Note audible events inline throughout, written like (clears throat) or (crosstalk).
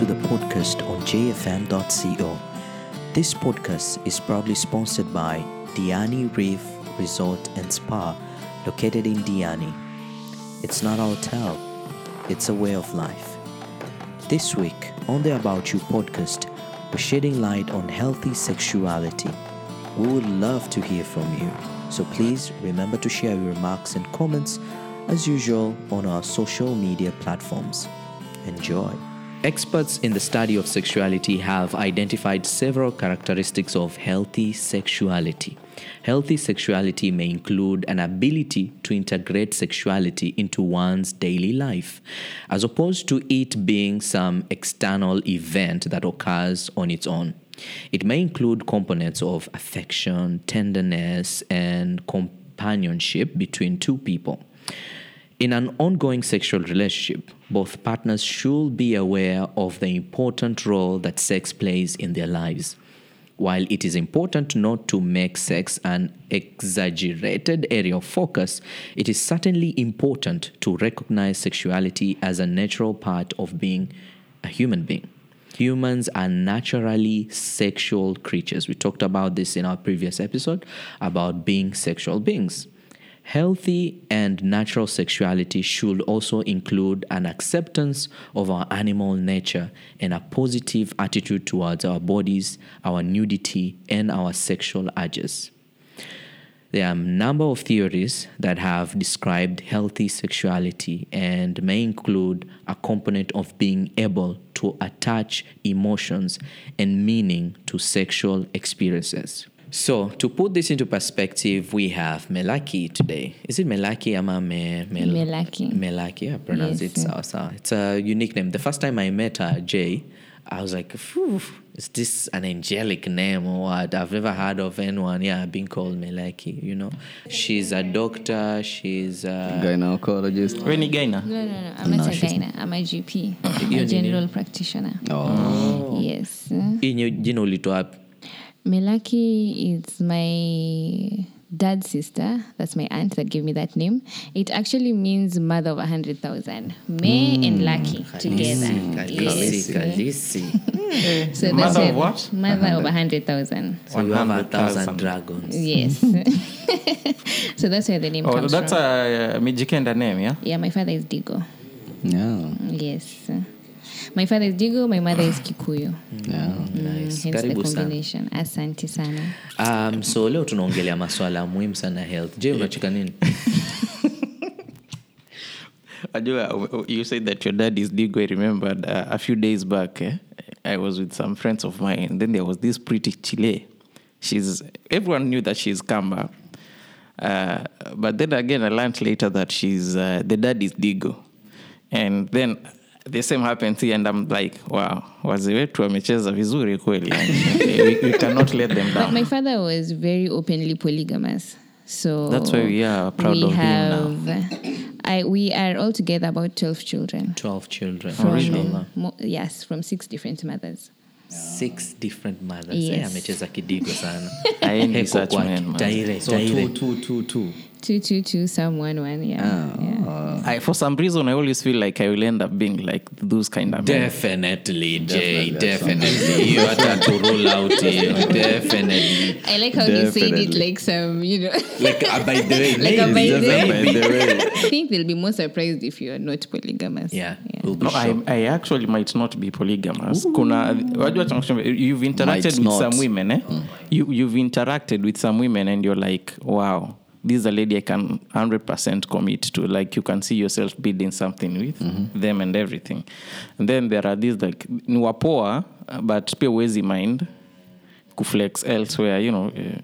to the podcast on jfm.co. This podcast is proudly sponsored by Diani Reef Resort and Spa, located in Diani. It's not a hotel, it's a way of life. This week on the About You podcast, we're shedding light on healthy sexuality. We would love to hear from you, so please remember to share your remarks and comments as usual on our social media platforms. Enjoy. Experts in the study of sexuality have identified several characteristics of healthy sexuality. Healthy sexuality may include an ability to integrate sexuality into one's daily life, as opposed to it being some external event that occurs on its own. It may include components of affection, tenderness, and companionship between two people. In an ongoing sexual relationship, both partners should be aware of the important role that sex plays in their lives. While it is important not to make sex an exaggerated area of focus, it is certainly important to recognize sexuality as a natural part of being a human being. Humans are naturally sexual creatures. We talked about this in our previous episode about being sexual beings. Healthy and natural sexuality should also include an acceptance of our animal nature and a positive attitude towards our bodies, our nudity, and our sexual urges. There are a number of theories that have described healthy sexuality and may include a component of being able to attach emotions and meaning to sexual experiences. So, to put this into perspective, we have Melaki today. Is it Melaki ama me, Mel- Melaki. Melaki, I pronounce Yes. it sawa sawa. It's a unique name. The first time I met her, Jay, I was like, Phew, is this an angelic name oh, or what? I've never heard of anyone, yeah, being called Melaki, you know. She's a doctor, she's a... gynecologist. We ni gaina No, no, no. I'm not a gyna. I'm a GP. Hiyo a general practitioner. Oh. Yes. Inyo jina ulitoa wapi? Melaki is my dad's sister. That's my aunt that gave me that name. It actually means mother of a hundred thousand. May and Lucky together. Khaleesi, Yes. Khaleesi. So that's Mother it. of what? Mother of a hundred thousand. So you have a 100,000. thousand dragons. Yes. (laughs) (laughs) so that's where the name oh, comes that's from. That's a uh, mijikenda name yeah yeah, my father is Digo. No. Yes. My father is Digo, my mother is (sighs) Kikuyu. Yeah. Nice. Hence the sana. Asante sana. Um, so leo tunaongelea maswala muhimu sana health. Je, unachika nini? (laughs) Ajua, you said that your dad is Digo. I remembered uh, a few days back, eh, I was with some friends of mine. And then there was this pretty Chile. She's everyone knew that she's Kamba, uh, but then again, I learned later that she's uh, the dad is Digo, and then the same happens here, and I'm like, wow, wazee wetu wamecheza vizuri kweli. we, we cannot let them But my father was very openly polygamous. So That's why we are proud we of him now. I, we are altogether about 12 children. 12 children. From, Mashallah. mo- yes, from six different mothers. Six different mothers. Yes. Eh, amecheza kidigo sana. Two, two, two, some, one, one. Yeah. yeah. I, for some reason, I always feel like I will end up being like those kind of men. Jay. Definitely, Definitely. You had to rule out here. Definitely. I like how you said it like some, you know. Like, uh, by the way, (laughs) Like a by the way. by the way. (laughs) I think they'll be more surprised if you are not polygamous. Yeah. We'll be No, I. I actually might not be polygamous. Kuna, you've interacted Might with not. some women, eh? You, you've interacted with some women and you're like, wow, this is a lady I can 100% commit to. Like, you can see yourself building something with them and everything. And then there are these, like, ni wapoa, but pia wezi mind kuflex elsewhere, you know. eh,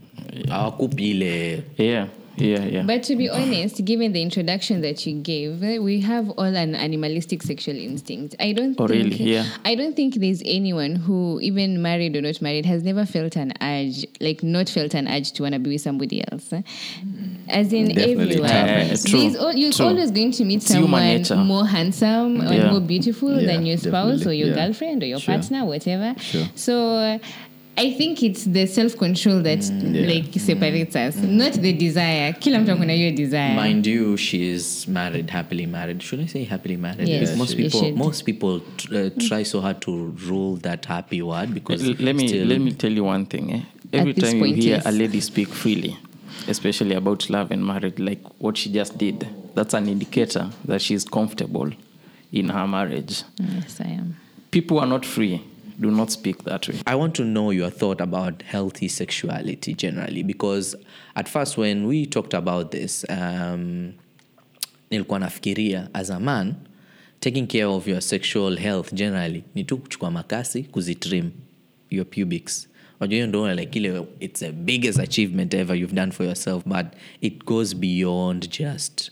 Hawakupi ile Yeah, yeah, yeah. But to be honest, given the introduction that you gave, we have all an animalistic sexual instinct. I don't Oh, think, really? Yeah. I don't think there's anyone who, even married or not married, has never felt an urge, like not felt an urge to want to be with somebody else. As in Definitely everyone. happens. Uh, true, There's you're true. always going to meet It's someone more handsome or Yeah. more beautiful Yeah, than your spouse or your Yeah. girlfriend or your Sure. partner, whatever. Sure. So I think it's the self control that Mm, like separates us, not the desire. Kila mtu akona hiyo desire. Mind you, she is married, happily married. Should I say happily married? Yes, Because most you people, most people uh, try so hard to rule that happy word because let me still- let me tell you one thing. Eh? Every this time point, you hear yes. a lady speak freely, especially about love and marriage, like what she just did, that's an indicator that she's comfortable in her marriage. Yes, I am. People are not free. Do not speak that way. I want to know your thought about healthy sexuality generally because at first when we talked about this um, nafikiria as a man taking care of your sexual health generally ni kuchukua makasi kuzitrim your pubics like it's the biggest achievement ever you've done for yourself but it goes beyond just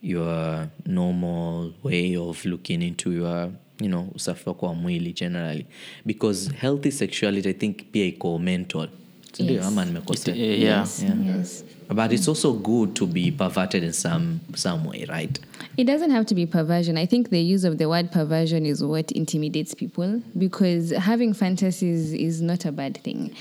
your normal way of looking into your you know usafi wako wa mwili generally because healthy sexuality i think pia iko mental sindio Yes. ama nimekosea yes. yeah. Yes, yes. But it's also good to be perverted in some some way right It doesn't have to be perversion. I think the use of the word perversion is what intimidates people because having fantasies is not a bad thing.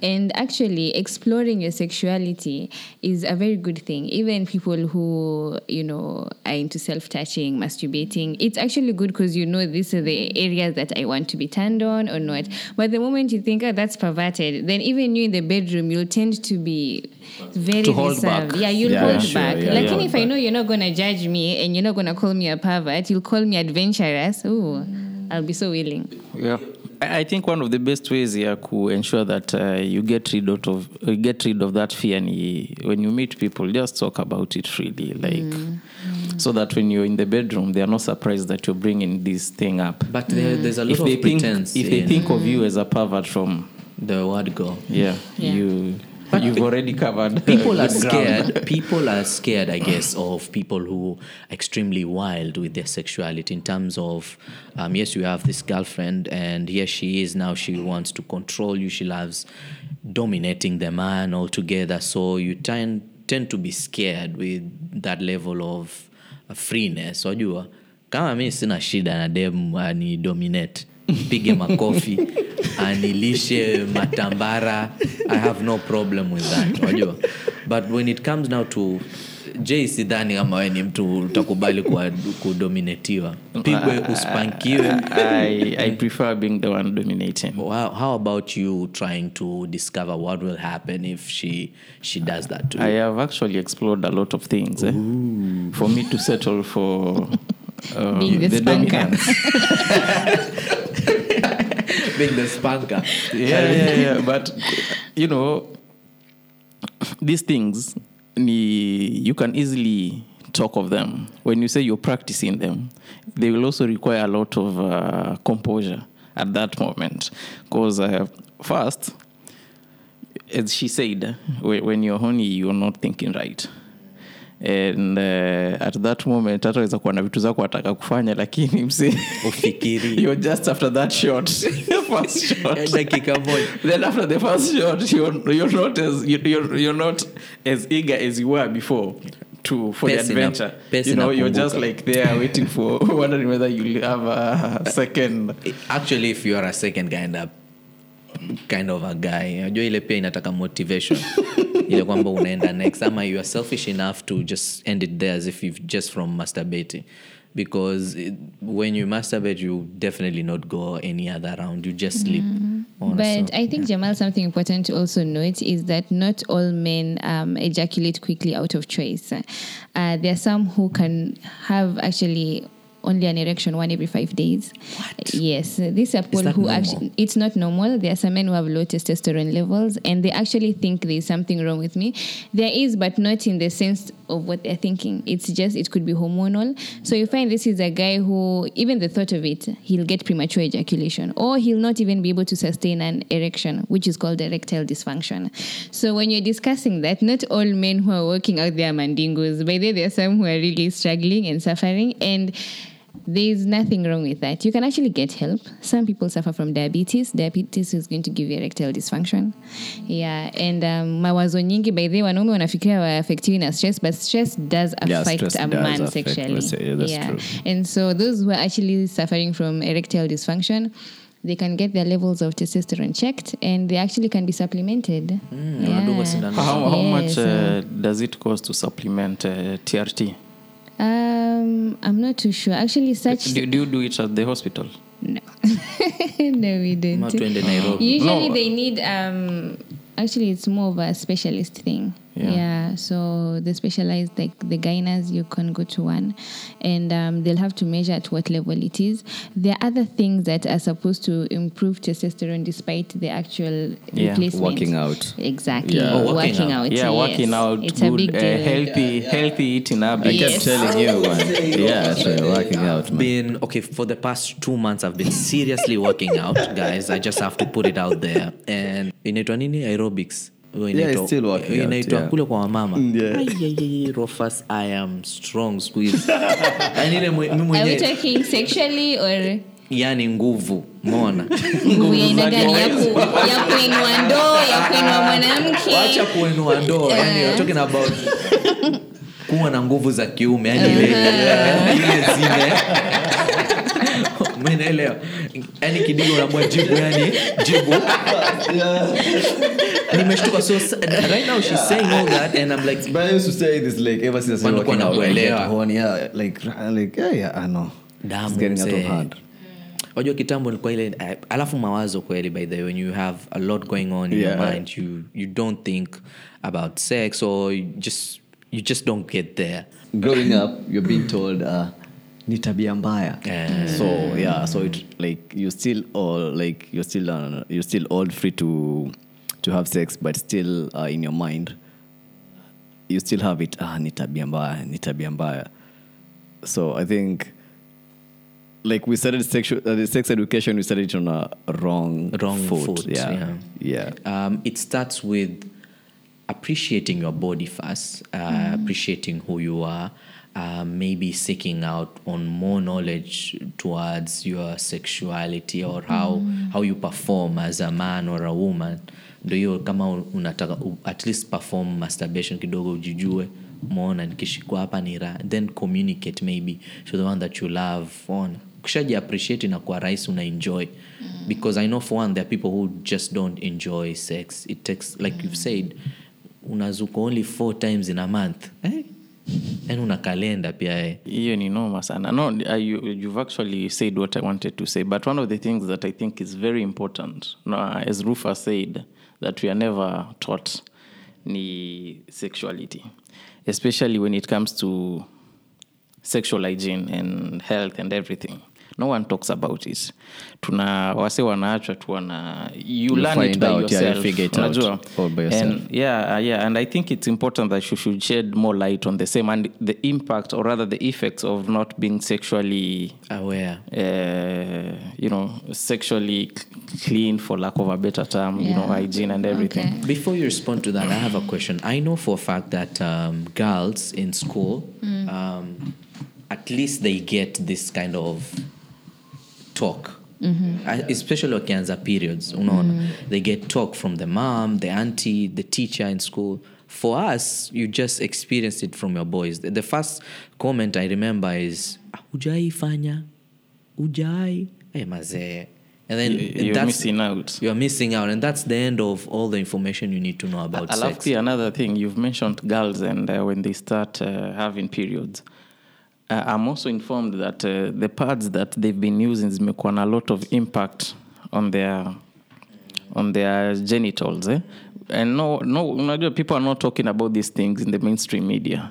And actually, exploring your sexuality is a very good thing. Even people who, you know, are into self touching, masturbating, it's actually good because you know these are the areas that I want to be turned on or not. But the moment you think, oh, that's perverted, then even you in the bedroom, you'll tend to be very To hold reserved. back. Yeah, you'll Yeah, hold sure, back. yeah, like, yeah. if I know you're not gonna judge me and you're not gonna call me a pervert, you'll call me adventurous. Ooh, I'll be so willing. Yeah. I I think one of the best ways here to ensure that uh, you get rid out of uh, get rid of that fear ni, when you meet people, just talk about it freely, like so that when you're in the bedroom, they are not surprised that you're bringing this thing up. but there, there's a lot if of they think pretense if they in think of you as a pervert from the word go yeah, Yeah. you you've already covered (laughs) people are scared. People are scared i guess of people who are extremely wild with their sexuality in terms of um, yes you have this girlfriend and here she is now she wants to control you. She loves dominating the man altogether. So you tend, tend to be scared with that level of uh, freeness. Wajua kama mi sina shida na she dan a dem ani dominate pige makofi anilishe matambara. I have no problem with that unajua. But when it comes now to j sidhani kama we ni mtu utakubali kudominatiwa. Pigwe uspankiwe. I, I prefer being the one dominating. how, how about you trying to discover what will happen if she she does that to you? I have actually explored a lot of things eh, for me to settle for um, Being the spanker. dominance. (laughs) being the spanker yeah, (laughs) yeah, yeah. But you know, these things, you can easily talk of them. When you say you're practicing them, they will also require a lot of uh, composure at that moment. Because uh, first, as she said, when you're horny, you're not thinking right. And uh, at that moment hataweza kuwa na vitu zako ataka kufanya lakini mse (laughs) just after that shot. (laughs) (laughs) First shot. dakika moja. Then after the first shot you're, you're not as you're, you're not as eager as you were before to for Pesi the adventure. pesi you know you're just like there waiting for wondering whether you'll have a second. Actually if you are a second kind of kind of a guy. Najua ile pia inataka motivation. (laughs) Ile kwamba unaenda next. Ama you are selfish enough to just end it there as if you've just from masturbating. Because it, when you masturbate you definitely not go any other round. You just sleep. On But so- I think Jamal, something important to also note is that not all men um, ejaculate quickly out of choice. Uh, there are some who can have actually only an erection one every five days. What? Yes, these are people who normal? actually it's not normal. There are some men who have low testosterone levels, and they actually think there's something wrong with me. There is, but not in the sense of what they're thinking. It's just it could be hormonal. So you find this is a guy who even the thought of it, he'll get premature ejaculation, or he'll not even be able to sustain an erection, which is called erectile dysfunction. So when you're discussing that, not all men who are working out there are mandingos. By the way, there are some who are really struggling and suffering, and there's nothing wrong with that. You can actually get help. Some people suffer from diabetes. Diabetes is going to give you erectile dysfunction. Yeah, and um, mawazo nyingi by the way, wanaume wanafikiria waaffectiwi na stress, but stress does Yeah, affect stress a does man affect- sexually. yeah, that's true. And so those who are actually suffering from erectile dysfunction, they can get their levels of testosterone checked and they actually can be supplemented. wanadungwa sindano. How, how Yes, much uh, does it cost to supplement uh, TRT? Um, I'm not too sure. Actually, such Do, do you do it at the hospital? no, (laughs) no, we don't. Ama tuende nairobi Usually No. they need um actually it's more of a specialist thing. Yeah. So the specialized like the gyners you can go to one and um, they'll have to measure at what level it is. There are other things that are supposed to improve testosterone despite the actual Yeah. replacement. Working out. Exactly. Yeah. Oh, working working out. out. yeah, yes. working out, It's a good, big uh, deal. healthy, healthy eating I habits. Yes. kept telling you, man. (laughs) Yeah, so working out, man. been okay for the past two months i've been seriously working out guys i just have to put it out there and inaitwa nini aerobics Huwa Yeah, inaitwa- still working out, inaitwa yeah. kule kwa wamama Yeah. Ai, ai, ai, rofas i am strong (laughs) yani ile mi mwenyewe talking sexually or yani nguvu mona nguvu (laughs) ya aina gani? ya, kuinua ndoo ya kuinua mwanamke. Wacha kuenua ndoo yani talking about (laughs) kuwa na nguvu za kiume yani ile ile zime umeelewa yani kidigo unaambia jibu yani jibu. Nimeshtuka so right now she's saying all that and i'm like But I used to say this like ever since I was working out. yeah, like like yeah, yeah, I know. Damu it's getting out of hand. wajua kitambo nilikuwa ile eh, alafu mawazo kweli by the way when you have a lot going on in your mind you you don't think about sex or you just you just don't get there. Growing up, you're being told uh, ni tabia mbaya. Yeah. So yeah, so it like you still all like you're still uh, you're still all free to to have sex, but still uh, in your mind you still have it. Ah, ni tabia mbaya, ni tabia mbaya. So I think like we started sexual uh, the sex education we started it on a wrong Wrong foot. foot, yeah. yeah. yeah. um, it starts with appreciating your body first, uh, appreciating who you are, uh, maybe seeking out on more knowledge towards your sexuality or how how you perform as a man or a woman. Ndo hiyo kama unataka at least perform masturbation kidogo ujijue mona nikishikwa hapa ni then communicate maybe to the one that you love on ukishaji appreciate inakuwa rahisi una enjoy because i know for one there are people who just don't enjoy sex. It takes like you've said unazuka only four times in a month. Eh? Yani una kalenda pia eh. hiyo ni noma sana no you, you've actually said what i wanted to say but one of the things that i think is very important as rufa said that we are never taught ni sexuality especially when it comes to sexual hygiene and health and everything no one talks about it tuna wase wanaachwa tu wana you You learn it by out, you yourself figure it out unajua? all by yourself. and yeah uh, yeah and i think it's important that you should shed more light on the same and the impact or rather the effects of not being sexually aware uh, you know sexually clean for lack of a better term you know hygiene and everything Okay. Before you respond to that, I have a question. I know for a fact that um, girls in school, um, at least they get this kind of talk. Uh, especially wakianza periods unaona. They get talk from the mom the auntie the teacher in school. For us you just experience it from your boys. The, the first comment i remember is "Ah, hujai fanya? Hujai? Hey, mazee and then You- you're that's- missing out. you're missing out and that's the end of all the information you need to know about alafu sex. pia another thing you've mentioned girls and uh, when they start uh, having periods uh, i'm also informed that uh, the pads that they've been using zimekuwa na a lot of impact on their on their genitals eh? and no no people are not talking about these things in the mainstream media.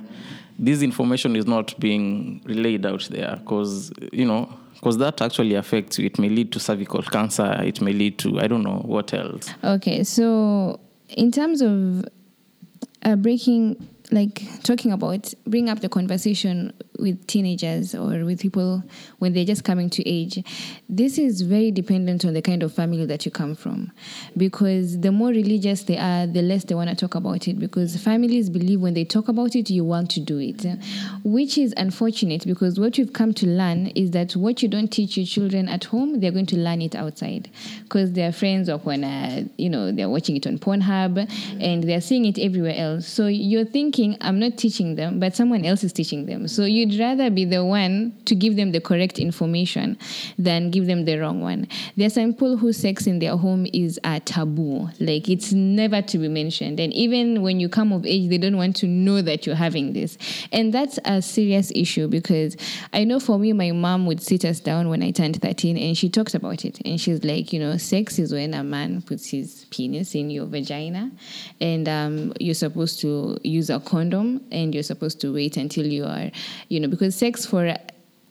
This information is not being relayed out there because you know because that actually affects you. It may lead to cervical cancer. It may lead to i don't know what else. Okay, so in terms of uh, breaking, like talking about, bring up the conversation with teenagers or with people when they're just coming to age, this is very dependent on the kind of family that you come from. Because the more religious they are, the less they want to talk about it. Because families believe when they talk about it, you want to do it, which is unfortunate because what you've come to learn is that what you don't teach your children at home, they're going to learn it outside. Because their friends or when, uh, you know, they're watching it on Pornhub and they're seeing it everywhere else. So you're thinking, thinking, I'm not teaching them, but someone else is teaching them. So you'd rather be the one to give them the correct information than give them the wrong one. There are some people who sex in their home is a taboo. Like it's never to be mentioned. And even when you come of age, they don't want to know that you're having this. And that's a serious issue because I know for me, my mom would sit us down when I turned 13 and she talked about it. And she's like, you know, sex is when a man puts his penis in your vagina and um, you're supposed to use a condom and you're supposed to wait until you are, you know, because sex for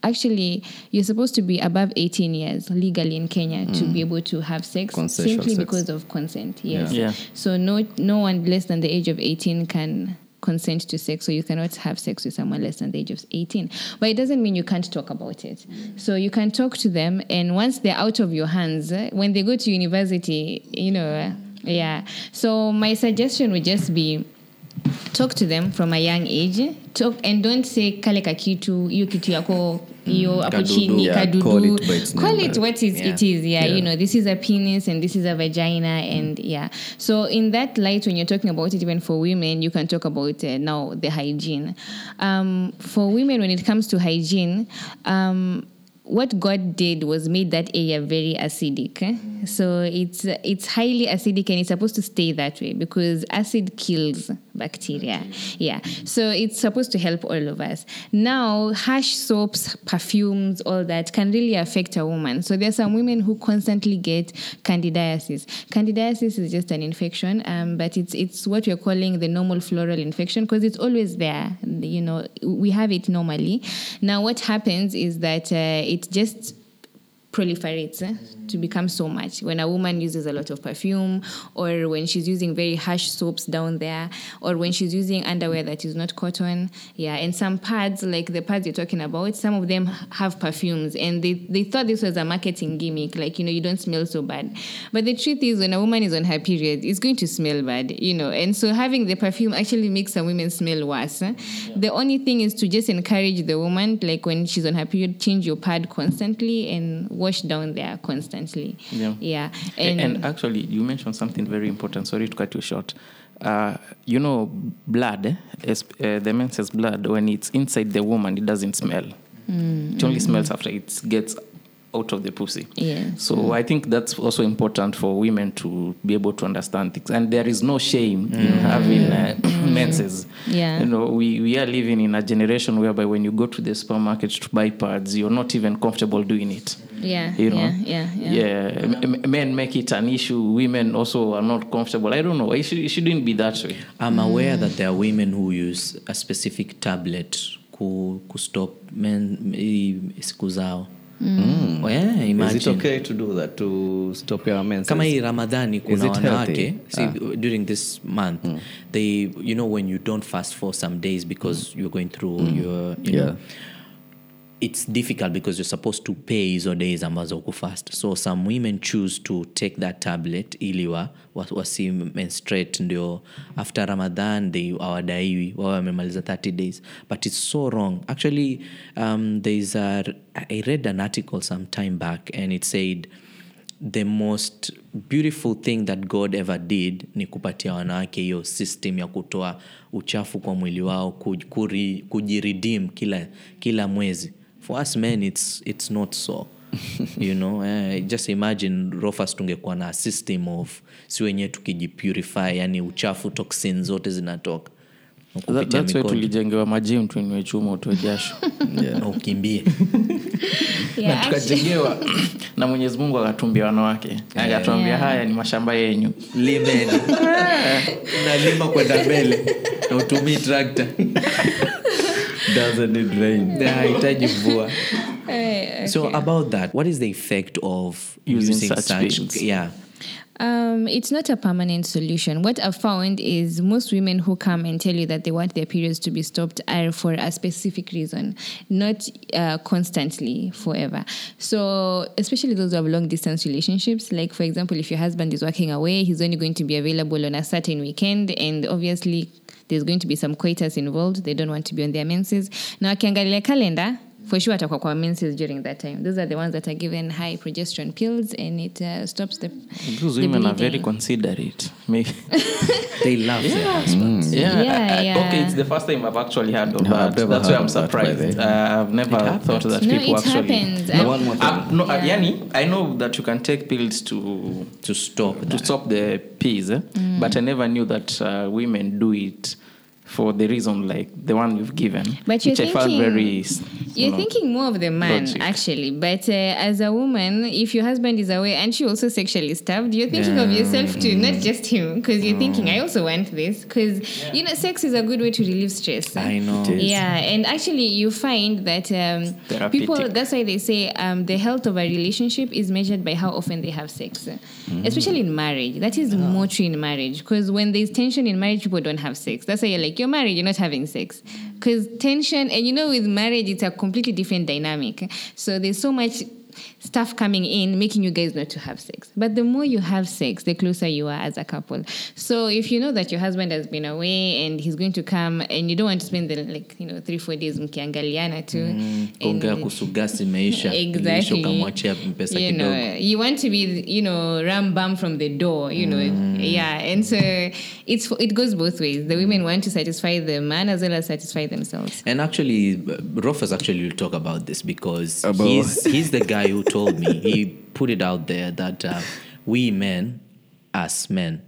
actually you're supposed to be above 18 years legally in Kenya to be mm. able to have sex Consensual simply sex. because of consent. Yes. Yeah. So no no one less than the age of 18 can consent to sex so you cannot have sex with someone less than the age of 18 but it doesn't mean you can't talk about it mm. so you can talk to them and once they're out of your hands when they go to university you know yeah so my suggestion would just be talk to them from a young age. Talk and don't say kale kakitu hiyo kitu yako hiyo hapo Kadudu. chini kadudu. call it call it what is, it is yeah, you know this is a penis and this is a vagina and yeah. So in that light when you're talking about it even for women you can talk about uh, now the hygiene. Um, for women when it comes to hygiene um, what God did was made that area very acidic. eh? So it's it's highly acidic and it's supposed to stay that way because acid kills bacteria. Yeah. So it's supposed to help all of us. Now, harsh soaps, perfumes, all that can really affect a woman. So there's some women who constantly get candidiasis. Candidiasis is just an infection, um, but it's it's what we're calling the normal floral infection because it's always there. You know, we have it normally. Now, what happens is that uh, it just proliferates eh, to become so much. When a woman uses a lot of perfume or when she's using very harsh soaps down there or when she's using underwear that is not cotton yeah and some pads like the pads you're talking about some of them have perfumes and they, they thought this was a marketing gimmick like you know you don't smell so bad. But the truth is when a woman is on her period it's going to smell bad you know and so having the perfume actually makes some women smell worse. Eh. the only thing is to just encourage the woman like when she's on her period change your pad constantly and wash down there constantly Yeah. yeah And, and, actually, you mentioned something very important. Sorry to cut you short. Uh, you know, blood, is, uh, the menses blood, when it's inside the woman, it doesn't smell. It only smells after it gets out of the pussy. Yeah. So I think that's also important for women to be able to understand things. And there is no shame in mm. having mm. uh, mm. (clears throat) menses. Yeah. You know, we, we are living in a generation whereby when you go to the supermarket to buy pads, you're not even comfortable doing it. yeah You know? yeah yeah yeah Yeah, m- m- men make it an issue. Women also are not comfortable. I don't know. It, should, it shouldn't be that way. I'm aware that there are women who use a specific tablet ku, ku stop men hii siku zao mm. Oh, yeah, Is it okay to do that to stop your menses? kama hii ramadhani kuna wanawake healthy? see, during this month mm. they you know when you don't fast for some days because mm. you're going through mm. your you Yeah. know it's difficult because you're supposed to pay hizo days ambazo kufast so some women choose to take that tablet ili wa, wa, ndio after ramadan they awadaiwi wawe wamemaliza 30 days. But it's so wrong. Actually um, there's i read an article some time back and it said the most beautiful thing that god ever did ni kupatia wanawake hiyo system ya kutoa uchafu kwa mwili wao kujiridim kila, kila mwezi for us men it's, it's not so. (laughs) You know uh, just imagine rofas tungekuwa na system of si wenyewe tukijipurify yani uchafu toxin zote zinatoka. That, kupitia that's why mikojo tulijengewa majim tuinue chuma utoe jasho. (laughs) Na ukimbie. (laughs) Yeah na tukajengewa na mwenyezi mungu akatumbia wanawake. Akatuambia Yeah. haya ni mashamba yenyu. Limeni nalima kwenda mbele na utumii trakta Doesn't it rain? hahitaji mvua eh, so about that what is the effect of Using using, such such, pills? yeah Um, it's not a permanent solution. What I've found is most women who come and tell you that they want their periods to be stopped are for a specific reason, not uh, constantly forever. So, especially those who have long distance relationships, like for example, if your husband is working away, he's only going to be available on a certain weekend, and obviously there's going to be some coitus involved. They don't want to be on their menses. Now, akiangalia calendar, for sure atakuwa kwa menses during that time those are the ones that are given high progesterone pills and it uh, stops the Those the women are very considerate. Maybe. (laughs) They love their husbands. Yeah, Yeah, yeah. Okay, it's the first time I've actually heard of No, that. That's why heard I'm that, surprised. Uh, I've never thought that no people it actually. happens No, one more Uh, no, uh, Yeah. Yani, I know that you can take pills to To stop to stop the peas, eh? Mm. but I never knew that uh, women do it for the reason like the one you've given, But you're which I found thinking- very. s- you You're know, thinking more of the man, logic. actually. But uh, as a woman, if your husband is away and she also sexually starved, you're thinking of yourself too, not just him. Because you're thinking, I also want this. Because, you know, sex is a good way to relieve stress. I know. Yeah, and actually, you find that um, people, that's why they say um, the health of a relationship is measured by how often they have sex, especially in marriage. That is more true in marriage because when there's tension in marriage, people don't have sex. That's why you're like, you're married, you're not having sex. Because tension, and you know, with marriage, it's a completely different dynamic. So there's so much stuff coming in making you guys not to have sex. But the more you have sex the closer you are as a couple. So if you know that your husband has been away and he's going to come and you don't want to spend the like you know three four days mkiangaliana tu Kuongea and- kuhusu gas imeisha imeisha, (laughs) exactly. ukamwachia pesa you kidogo. know you want to be you know ram bam from the door you know. Yeah and so it's it goes both ways. The women want to satisfy the man as well as satisfy themselves. And actually, uh, Rofus actually will talk about this because About- he's, he's the guy who told me, he put it out there that uh, we men, as men,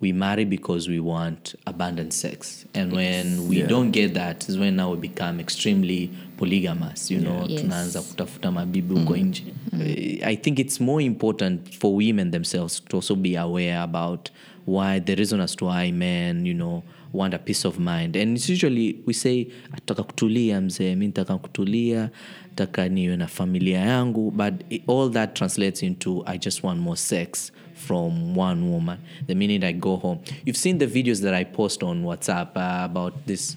we marry because we want abundant sex. And when we Yeah. don't get that is when now we become extremely polygamous, you know, Yes. tunaanza kutafuta mabibi huko nje. Uh, I think it's more important for women themselves to also be aware about why the reason as to why men, you know, want a peace of mind and it's usually we say ataka kutulia mzee mi nitaka kutulia taka niwe na familia yangu but it, all that translates into i just want more sex from one woman the minute i go home you've seen the videos that i post on whatsapp uh, about this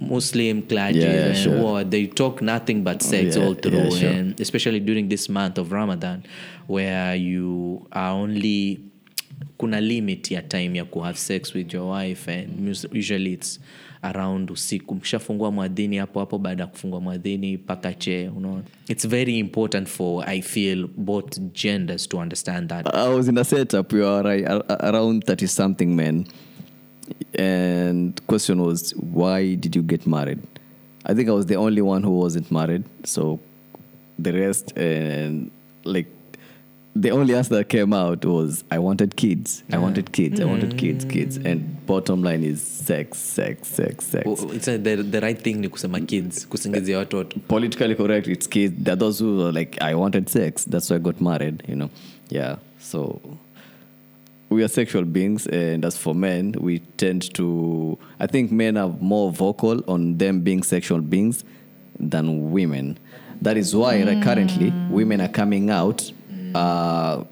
muslim clergy Yeah, and sure. war, they talk nothing but sex yeah, all through yeah, sure. and especially during this month of ramadan where you are only kuna limit ya time ya kuhave sex with your wife and usually it's around usiku mkishafungua mwadhini hapo hapo baada ya kufungua mwadhini mpaka unaona it's very important for i feel both genders to understand that I was in a setup. We were right, ar- ar- around thirty something men, and question was, why did you get married? I think I was the only one who wasn't married. So the rest and like the only answer that came out was, I wanted kids. I wanted kids. I wanted kids. Mm. Kids. And bottom line is sex, sex, sex, sex. Oh, it's a, the, the right thing ni kusema kids kusingizia watoto politically correct it's kids there are those who are like i wanted sex that's why i got married you know yeah so we are sexual beings and as for men we tend to i think men are more vocal on them being sexual beings than women that is why like, currently mm. women are coming out uh,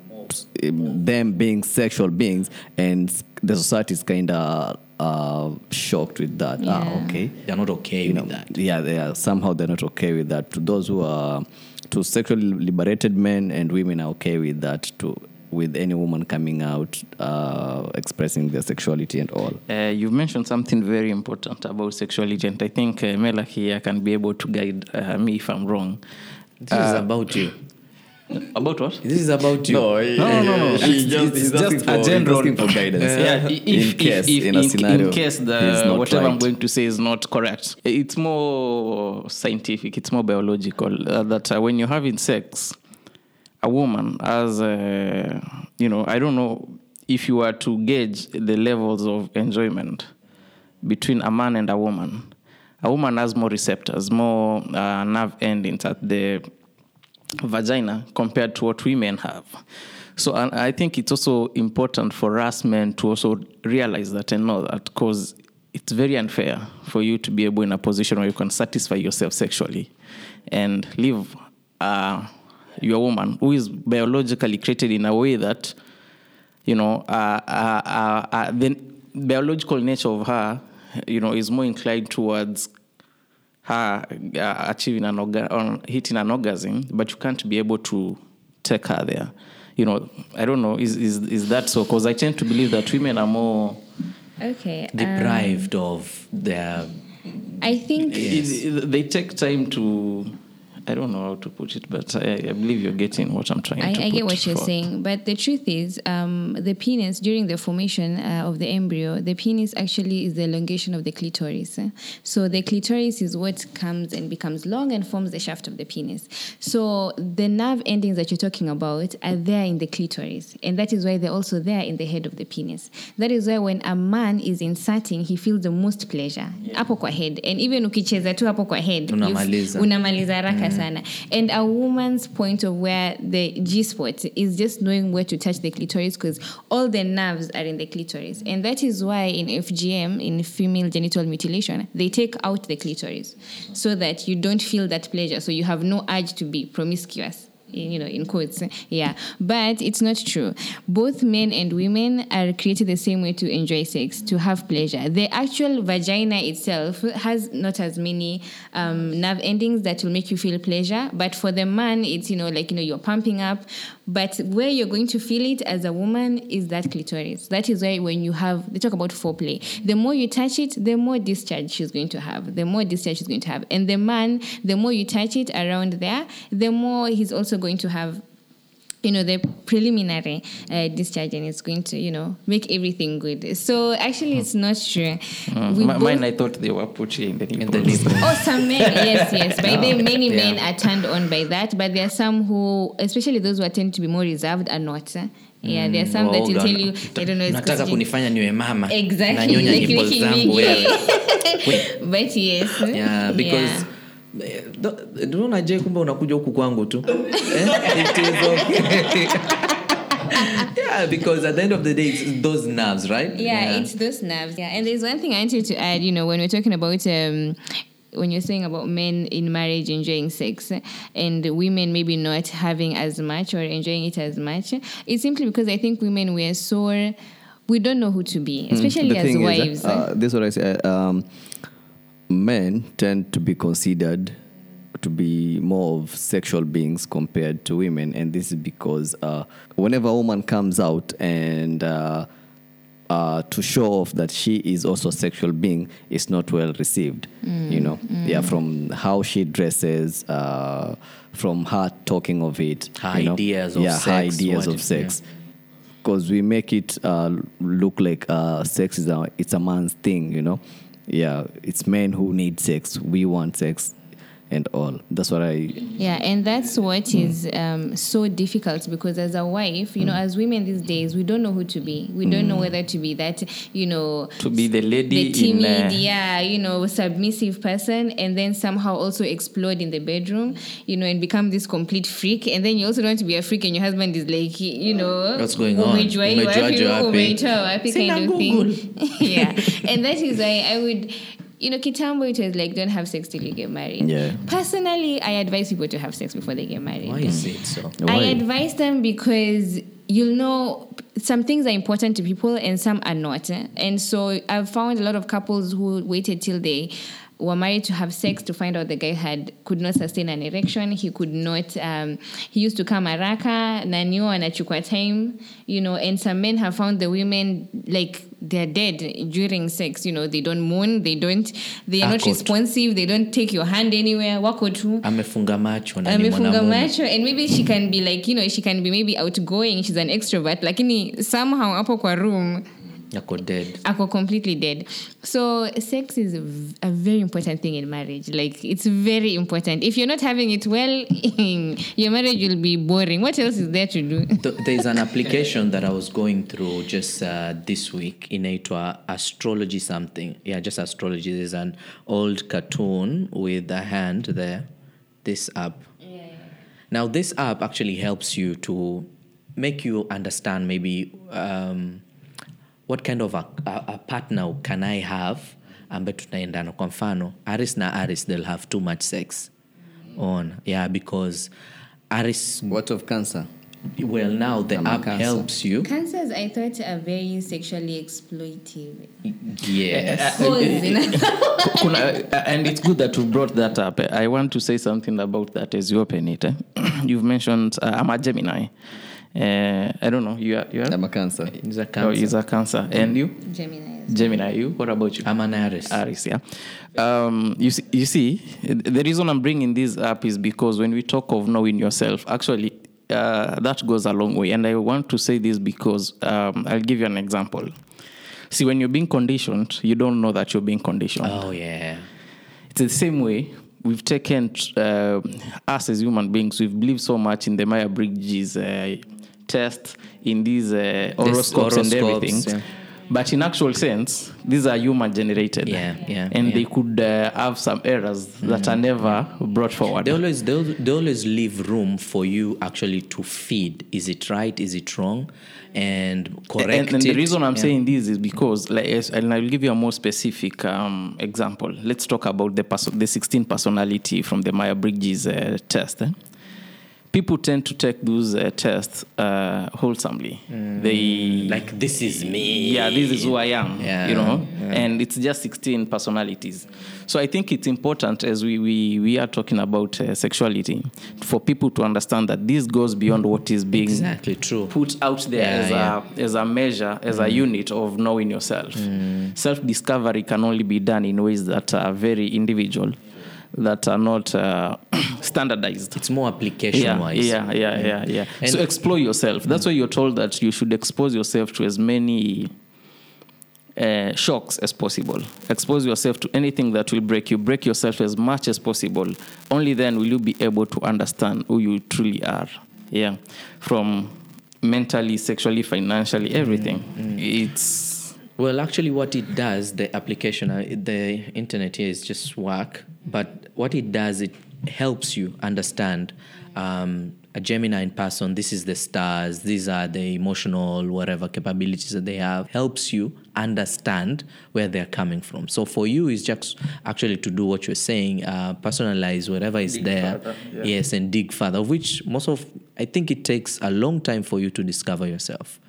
them being sexual beings and the society is kind of uh, shocked with that ah okay they're not okay you with know, that yeah, they are somehow they're not okay with that. To those who are to sexually liberated men and women are okay with that. To with any woman coming out uh, expressing their sexuality and all. Uh, you've mentioned something very important about sexuality, and I think uh, Mela here can be able to guide uh, me if I'm wrong. this is about you About what? this is about you no, no, no. It's It's, just- it's just asking a general he's asking for guidance. Yeah, if, in case, if, in a scenario, in case he's the not whatever I'm going to say is not correct, it's more scientific. It's more biological. Uh, that uh, when you're having sex, a woman has, uh, you know, I don't know if you were to gauge the levels of enjoyment between a man and a woman. A woman has more receptors, more uh, nerve endings at the vagina compared to what women have. So I think it's also important for us men to also realize that and know that because it's very unfair for you to be able in a position where you can satisfy yourself sexually and leave uh, your woman who is biologically created in a way that you know uh, uh, the biological nature of her you know is more inclined towards her uh, achieving an orga- on hitting an orgasm, but you can't be able to take her there. You know, I don't know. Is is is that so? Because I tend to believe that women are more. okay um, deprived of their i think it- it- they take time to I don't know how to put it, but I, I believe you're getting what I'm trying I, to I get put what you're forth. saying, but the truth is, um, the penis during the formation uh, of the embryo, the penis actually is the elongation of the clitoris. eh. So the clitoris is what comes and becomes long and forms the shaft of the penis. So the nerve endings that you're talking about are there in the clitoris, and that is why they're also there in the head of the penis. That is why when a man is inserting, he feels the most pleasure hapo kwa head, and even ukicheza tu hapo kwa head, you f- Unamaliza. unamaliza haraka sana. And a woman's point of where the g spot is just knowing where to touch the clitoris because all the nerves are in the clitoris. And that is why in fgm in female genital mutilation they take out the clitoris so that you don't feel that pleasure. So you have no urge to be promiscuous you know, in quotes, yeah. But it's not true. Both men and women are created the same way to enjoy sex, to have pleasure. The actual vagina itself has not as many um, nerve endings that will make you feel pleasure. But for the man, it's you know like you know you're pumping up. But where you're going to feel it as a woman is that clitoris. That is why when you have they talk about foreplay, the more you touch it, the more discharge she's going to have. The more discharge she's going to have, and the man, the more you touch it around there, the more he's also going to have you know the preliminary uh, discharge and it's going to you know make everything good so actually it's not true Mm, We mi- both- mine, I thought they were putting in the In the nipples. Oh, some men, yes, yes. By no. then, many Yeah. men are turned on by that, but there are some who, especially those who tend to be more reserved, are not. eh? Yeah, there are some that will tell you, I don't know, it's nataka kunifanya niwe mama Exactly, nanyonya like nipples zangu wewe. (laughs) but yes. yeah, because eh, do- unaona je kumbe unakuja huku kwangu tu Eh, it is okay. (laughs) yeah because at the end of the day it's those nerves right yeah, it's those nerves. Yeah, and there's one thing I wanted to add. You know, when we're talking about um, when you're saying about men in marriage enjoying sex and women maybe not having as much or enjoying it as much, it's simply because I think women we are so we don't know who to be, especially the as thing wives. is, uh, this is what I say. Um, men tend to be considered to be more of sexual beings compared to women, and this is because uh, whenever a woman comes out and uh, uh, to show off that she is also a sexual being is not well received. You know, yeah, from how she dresses, uh, from her talking of it, Her you know. ideas of yeah, her sex, ideas of if- sex because we make it uh, look like uh, sex is a it's a man's thing, you know. Yeah, it's men who need sex. We want sex, and all. That's what I. Yeah, and that's what is um, so difficult because as a wife, you know, as women these days, we don't know who to be. We don't know whether to be that, you know, To be the lady the timid, in. Uh, yeah, you know, submissive person, and then somehow also explode in the bedroom, you know, and become this complete freak. And then you also don't want to be a freak, and your husband is like, you know, What's going on? umejua hii Umejuaje wapi, wapi? umeitoa wapi Sina kind of Google. thing. (laughs) yeah, and that is why I would. You know, Kitambo, it was like, don't have sex till you get married. Yeah. Personally, I advise people to have sex before they get married. why is it so I advise them because you'll know some things are important to people and some are not. And so I've found a lot of couples who waited till they were married to have sex to find out the guy had could not sustain an erection. He could not. Um, he used to come araka na niyo anachukua time, you know. And some men have found the women like they're dead during sex. You know, they don't moan, they don't, they are not responsive, they don't take your hand anywhere. Wako tu amefunga macho na amefunga macho and maybe she can be like you know she can be maybe outgoing she's an extrovert lakini somehow hapo kwa room ako dead. Ako completely dead. So sex is a very important thing in marriage. Like it's very important. If you're not having it well (laughs) your marriage will be boring. What else is there to do? There's an (laughs) application that I was going through just uh, this week inaitwa astrology something. Yeah just astrology. There's an old cartoon with a hand there. This app. Yeah. now this app actually helps you to make you understand maybe um, what kind of a, a, a partner can i have ambaye tunaendana kwa mfano Aries na Aries they'll have too much sex on yeah because Aries What of cancer? well now the I'm app cancer. helps you cancers i thought are very sexually exploitive yes (laughs) Pause, you know? Kuna, and it's good that you brought that up. I want to say something about that as you open it. eh. (clears throat) You've mentioned uh, I'm a Gemini, Uh, I don't know. You are. You are. I'm a cancer. It's a Oh, cancer. he's a cancer. And you, Gemini. Gemini. You. What about you? I'm an Aries. Aries, yeah. Um, you see, you see, the reason I'm bringing this up is because when we talk of knowing yourself, actually, uh, that goes a long way. And I want to say this because um, I'll give you an example. See, when you're being conditioned, you don't know that you're being conditioned. Oh yeah. It's the same way we've taken uh, us as human beings. We've believed so much in the Myers-Briggs uh, test, in these uh, horoscopes, and everything. yeah. But in actual sense, these are human generated. Yeah, yeah, And yeah. they could uh, have some errors that are never brought forward. They always they, they always leave room for you actually to feed. Is it right? Is it wrong? And correct and, and the reason I'm Yeah. saying this is because, like, and I'll give you a more specific um, example. Let's talk about the perso- the 16 personality from the Myers-Briggs uh, test. eh? People tend to take those uh, tests uh, wholesomely. They like this is me. yeah, this is who I am, Yeah, you know, and it's just 16 personalities. So I think it's important as we, we, we are talking about uh, sexuality for people to understand that this goes beyond what is being Exactly true. put out there Yeah, as, yeah. A, as a measure, as a unit of knowing yourself. Self discovery can only be done in ways that are very individual, that are not uh, (clears throat) standardized. It's more application Yeah, wise. yeah, yeah, yeah, yeah. And- so explore yourself. That's why you're told that you should expose yourself to as many uh, shocks as possible. Expose yourself to anything that will break you. Break yourself as much as possible. Only then will you be able to understand who you truly are. Yeah, from mentally, sexually, financially, everything. It's Well, actually, what it does, the application, uh, the internet here is just work. But what it does, it helps you understand um, a Gemini in person. This is the stars. These are the emotional, whatever capabilities that they have. Helps you understand where they're coming from. So for you, it's just actually to do what you're saying, uh, personalize whatever is there. further, yeah. Yes, and dig further. Of which most of I think it takes a long time for you to discover yourself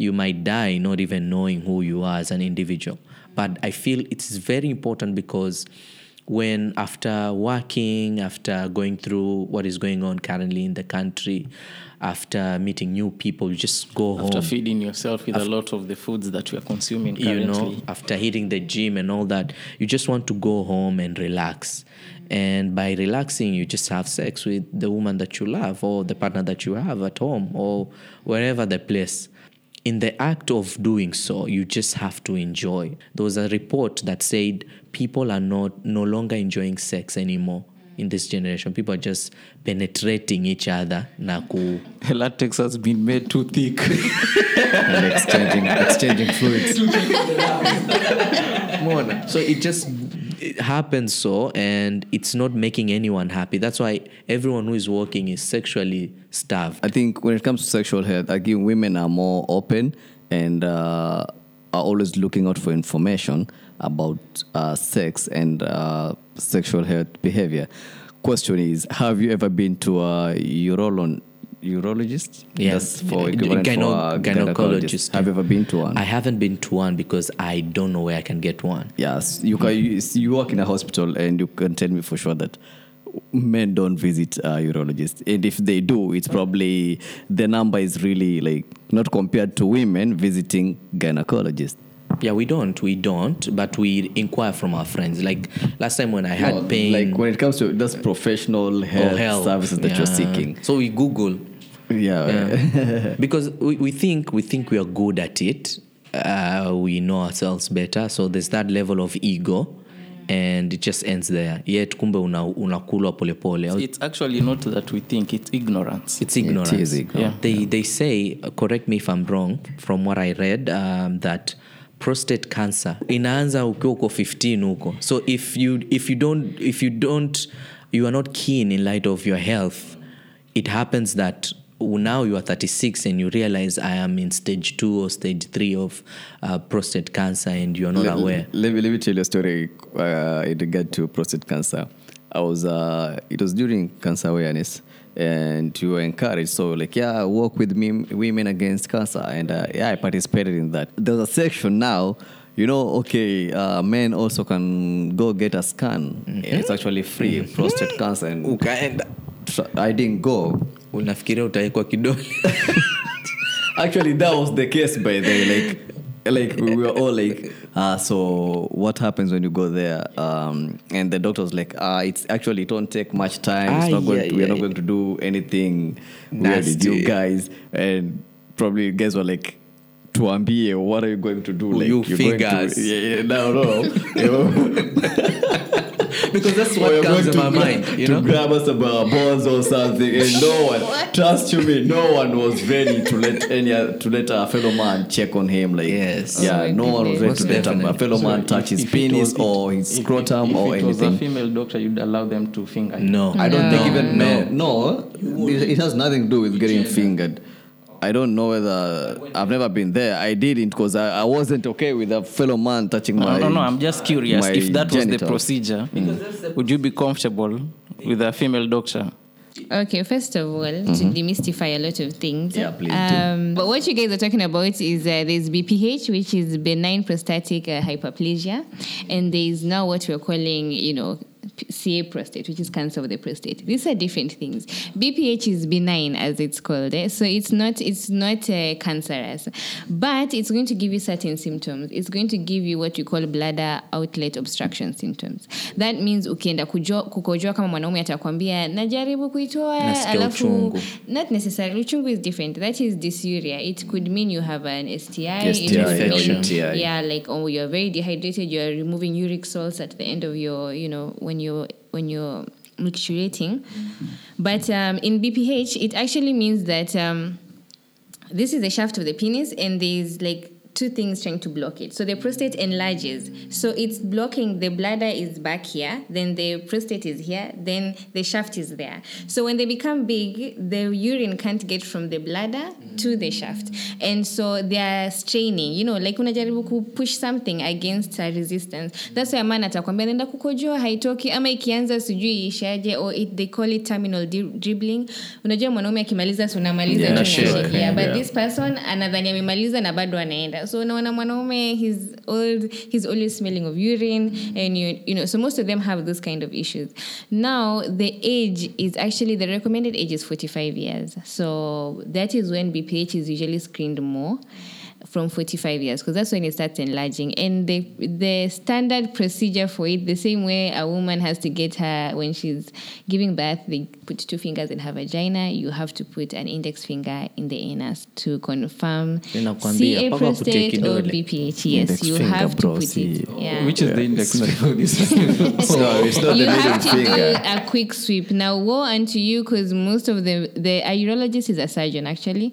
you might die not even knowing who you are as an individual. But I feel it's very important because when after working, after going through what is going on currently in the country, after meeting new people, you just go after home. After feeding yourself with a lot of the foods that you are consuming You know, after hitting the gym and all that, you just want to go home and relax. And by relaxing, you just have sex with the woman that you love or the partner that you have at home or wherever the place. In the act of doing so, you just have to enjoy. There was a report that said people are not no longer enjoying sex anymore in this generation. People are just penetrating each other. Na ku, latex has been made too thick. (laughs) and exchanging exchanging fluids. Mona. So it just it happens so, and it's not making anyone happy. That's why everyone who is working is sexually starved. I think when it comes to sexual health, again, women are more open and uh, are always looking out for information about uh, sex and uh, sexual health behavior. Question is, have you ever been to a urolon, urologist? That's for equivalent gyno- for a gynecologist. Have you ever been to one? I haven't been to one because I don't know where I can get one. Yes, you can. You, you work in a hospital, and you can tell me for sure that men don't visit a urologist, and if they do, it's probably the number is really like not compared to women visiting gynecologist. Yeah, we don't. We don't. But we inquire from our friends. Like last time when I had No, pain like when it comes to those professional or health, services that you're seeking. So we Google. Yeah, (laughs) because we, we think we think we are good at it uh, we know ourselves better so there's that level of ego and it just ends there yet kumbe una- unakulwa polepole it's actually not that we think, it's ignorance. it's ignorance is ignorance. Yeah. they, they say uh, correct me if i'm wrong from what i read um, that prostate cancer. Inaanza ukiwa uko 15 huko. So if you, if you don't if you don't you are not keen in light of your health it happens that now you are 36 and you realize i am in stage 2 or stage 3 of uh, prostate cancer and you are not let, aware. Let me, let me tell you a story uh, in regard to prostate cancer. I was, uh, it was during cancer awareness, and you were encouraged. So, like, yeah, work with me, women against cancer, and uh, yeah, I participated in that. There's a section now. You know, okay, uh, men also can go get a scan. It's actually free, prostate cancer. And ukaenda I didn't go. unafikiria utawekwa kidole (laughs) actually that was the case by the way like (laughs) like we were all like uh, so what happens when you go there? Um, and the doctor was like uh, it's actually it don't take much time. It's Ah, not going yeah, we're yeah, not yeah. going to do anything weird with you Nasty. guys. And probably you guys were like to tuambie what are you going to do? Like You going to, yeah, yeah, no no (laughs) (laughs) (laughs) because that's what you're comes going in to my gra- mind. (laughs) You to know, grab us about balls or something, and no (laughs) one, trust you me, no one was ready to let any to let a fellow man check on him. Like, Yes. yeah, Oh my no one was ready to let a, a fellow So man if- touch his if penis was- or his if- scrotum if or it was a anything. female doctor, you'd allow them to finger. you. no, I don't think even no, no, it, it has nothing to do with getting fingered. I don't know whether I've never been there. I didn't because I, I wasn't okay with a fellow man touching No, my. no, no. I'm just curious. If that was the genitals. procedure, would you be comfortable with a female doctor? Okay, first of all, to demystify a lot of things. Yeah, please do. Um, but what you guys are talking about is uh, there's BPH, which is benign prostatic uh, hyperplasia, and there's now what we're calling, you know, p- CA prostate, which is cancer of the prostate. These are different things. BPH is benign, as it's called, eh? so it's not it's not uh, cancerous, but it's going to give you certain symptoms. It's going to give you what you call bladder outlet obstruction symptoms. That means ukienda kukojoa kama mwanaume atakwambia najaribu kuitoa alafu not necessarily uchungu is different that is dysuria it could mean you have an sti, STI could or mean- UTI. yeah like oh you're very dehydrated you're removing uric salts at the end of your you know when you're when you're micturating. But um, in bph it actually means that um, this is the shaft of the penis and there's like two things trying to block it. So the prostate enlarges. So it's blocking the bladder is back here then the prostate is here then the shaft is there. So when they become big the urine can't get from the bladder to the shaft. And so they are straining. You know like unajaribu ku push something against a resistance. That's why a man atakwambia nenda kukojoa haitoki. Ama ikianza sijui ishaje or it, they call it terminal dribbling. Unajua mwanaume akimaliza si unamaliza Yeah, sure. unashikia. but Yeah. this person anadhani amemaliza na bado anaenda so unaona mwanaume he's old he's always smelling of urine and you, you know so most of them have those kind of issues. Now the age is actually the recommended age is 45 years. So that is when bph is usually screened more from 45 years because that's when it starts enlarging. And the the standard procedure for it the same way a woman has to get her when she's giving birth they put two fingers in her vagina. You have to put an index finger in the anus to confirm Ninakwambia, CA mpaka kutie prostate or kidole. BPH yes Index you have to put it. yeah. Oh, which is the index (laughs) finger? This- (laughs) No, it's not (laughs) you the have middle to do a quick sweep. Now, woe unto you because most of the the a urologist is a surgeon actually.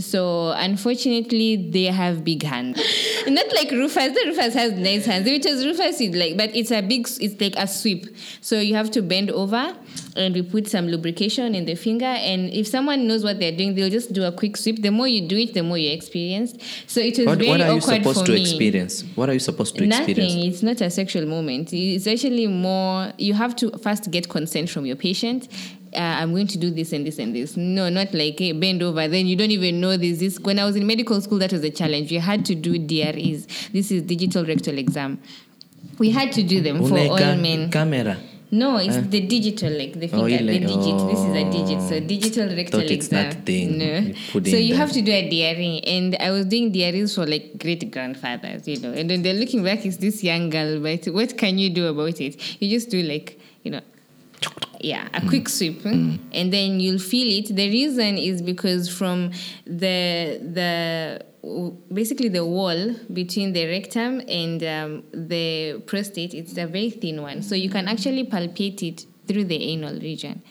So unfortunately, they have big hands. Not like Rufus. The Rufus has nice hands. which is Rufus, it's like, but it's a big. It's like a sweep. So you have to bend over, and we put some lubrication in the finger. And if someone knows what they're doing, they'll just do a quick sweep. The more you do it, the more you're experienced. So it was What, very what are you awkward supposed to me. experience? What are you supposed to Nothing. experience? It's not a sexual moment. It's actually more. You have to first get consent from your patient. Uh, I'm going to do this and this and this. No, not like hey, bend over. Then you don't even know this. This when I was in medical school, that was a challenge. You had to do DREs. This is digital rectal exam. We had to do them for all men. camera. No, it's the digital, like the Oh, finger, the digit. This is a digit. So oh. digital rectal Thought it's exam. that thing No. you so you there. have to do a DRE, and I was doing DREs for like great grandfathers, you know. And then they're looking back, it's this young girl, but what can you do about it? You just do like, you know, yeah, a quick sweep, and then you'll feel it. The reason is because from the the basically the wall between the rectum and um, the prostate, it's a very thin one, so you can actually palpate it through the anal region.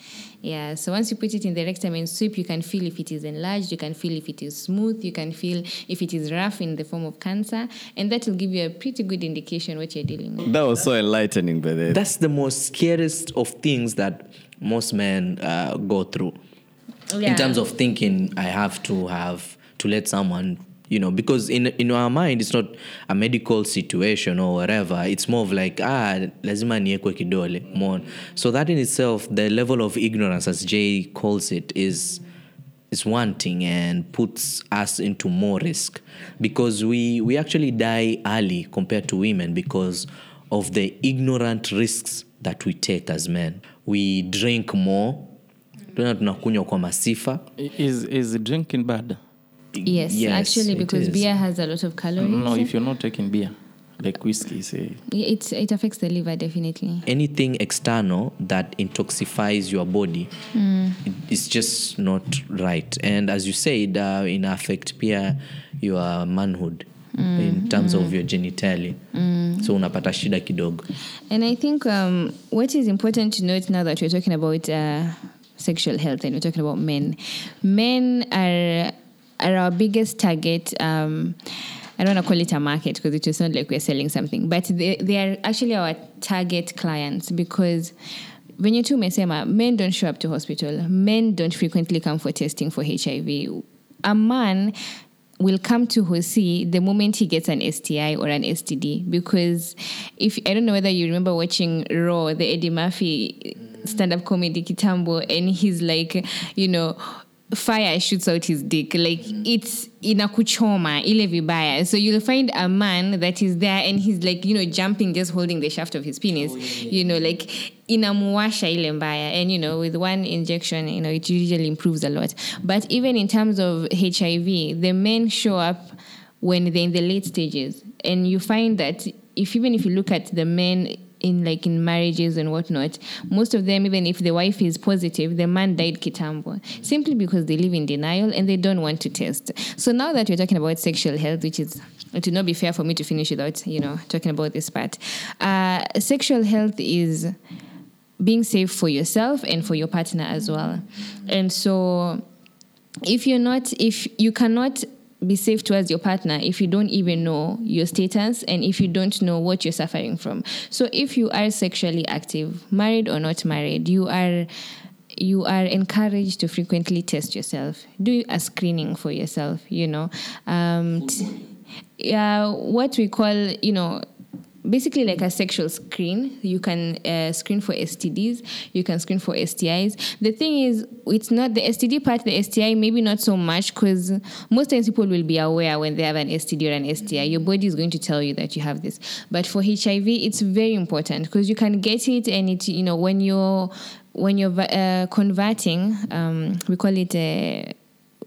Yeah, so once you put it in the rectum and sweep, you can feel if it is enlarged, you can feel if it is smooth, you can feel if it is rough in the form of cancer, and that will give you a pretty good indication what you're dealing with. That was so enlightening, by the way. That's the most scariest of things that most men uh, go through. Yeah. In terms of thinking, I have to have to let someone, you know, because in in our mind, it's not a medical situation or whatever. It's more of like ah, lazima niekwe kidole more. So that in itself, the level of ignorance, as Jay calls it, is is wanting and puts us into more risk because we we actually die early compared to women because of the ignorant risks that we take as men we drink more tunakunywa kwa masifa is is drinking bad? Yes, Yes, actually, because is. beer has a lot of calories. No, if you're not taking beer, like whiskey, say. It it affects the liver definitely. anything external that intoxifies your body Mm. is just not right and as you said uh, in affect pia your manhood Mm, in terms of your genitalia so unapata shida kidogo And I think um, what is important to note now that we're talking about uh, sexual health and we're talking about men, men are are our biggest target. Um, I don't want to call it a market because it will sound like we're selling something, but they, they are actually our target clients because when you two mesema, men don't show up to hospital. Men don't frequently come for testing for HIV. A man will come to Hosi the moment he gets an STI or an STD because if I don't know whether you remember watching Raw, the Eddie Murphy stand-up comedy Kitambo, and he's like, you know, fire shoots out his dick like it's in inakuchoma ile vibaya. So you'll find a man that is there and he's like you know jumping just holding the shaft of his penis oh, you know like inamuwasha ile mbaya. And you know with one injection you know it usually improves a lot. But even in terms of hiv the men show up when they're in the late stages. And you find that if even if you look at the men in like in marriages and whatnot, most of them, even if the wife is positive, the man died kitambo, simply because they live in denial and they don't want to test. So now that we're talking about sexual health, which is it would not be fair for me to finish without you know talking about this part. Uh, sexual health is being safe for yourself and for your partner as well, and so if you're not if you cannot be safe towards your partner if you don't even know your status and if you don't know what you're suffering from. So if you are sexually active married or not married you are you are encouraged to frequently test yourself. Do a screening for yourself you know. Um, t- yeah what we call you know basically like a sexual screen. You can uh, screen for stds you can screen for stis the thing is it's not the std part the sti maybe not so much because most times people will be aware when they have an std or an sti your body is going to tell you that you have this. But for hiv it's very important because you can get it and it you know when you're when you're uh, converting um, we call it a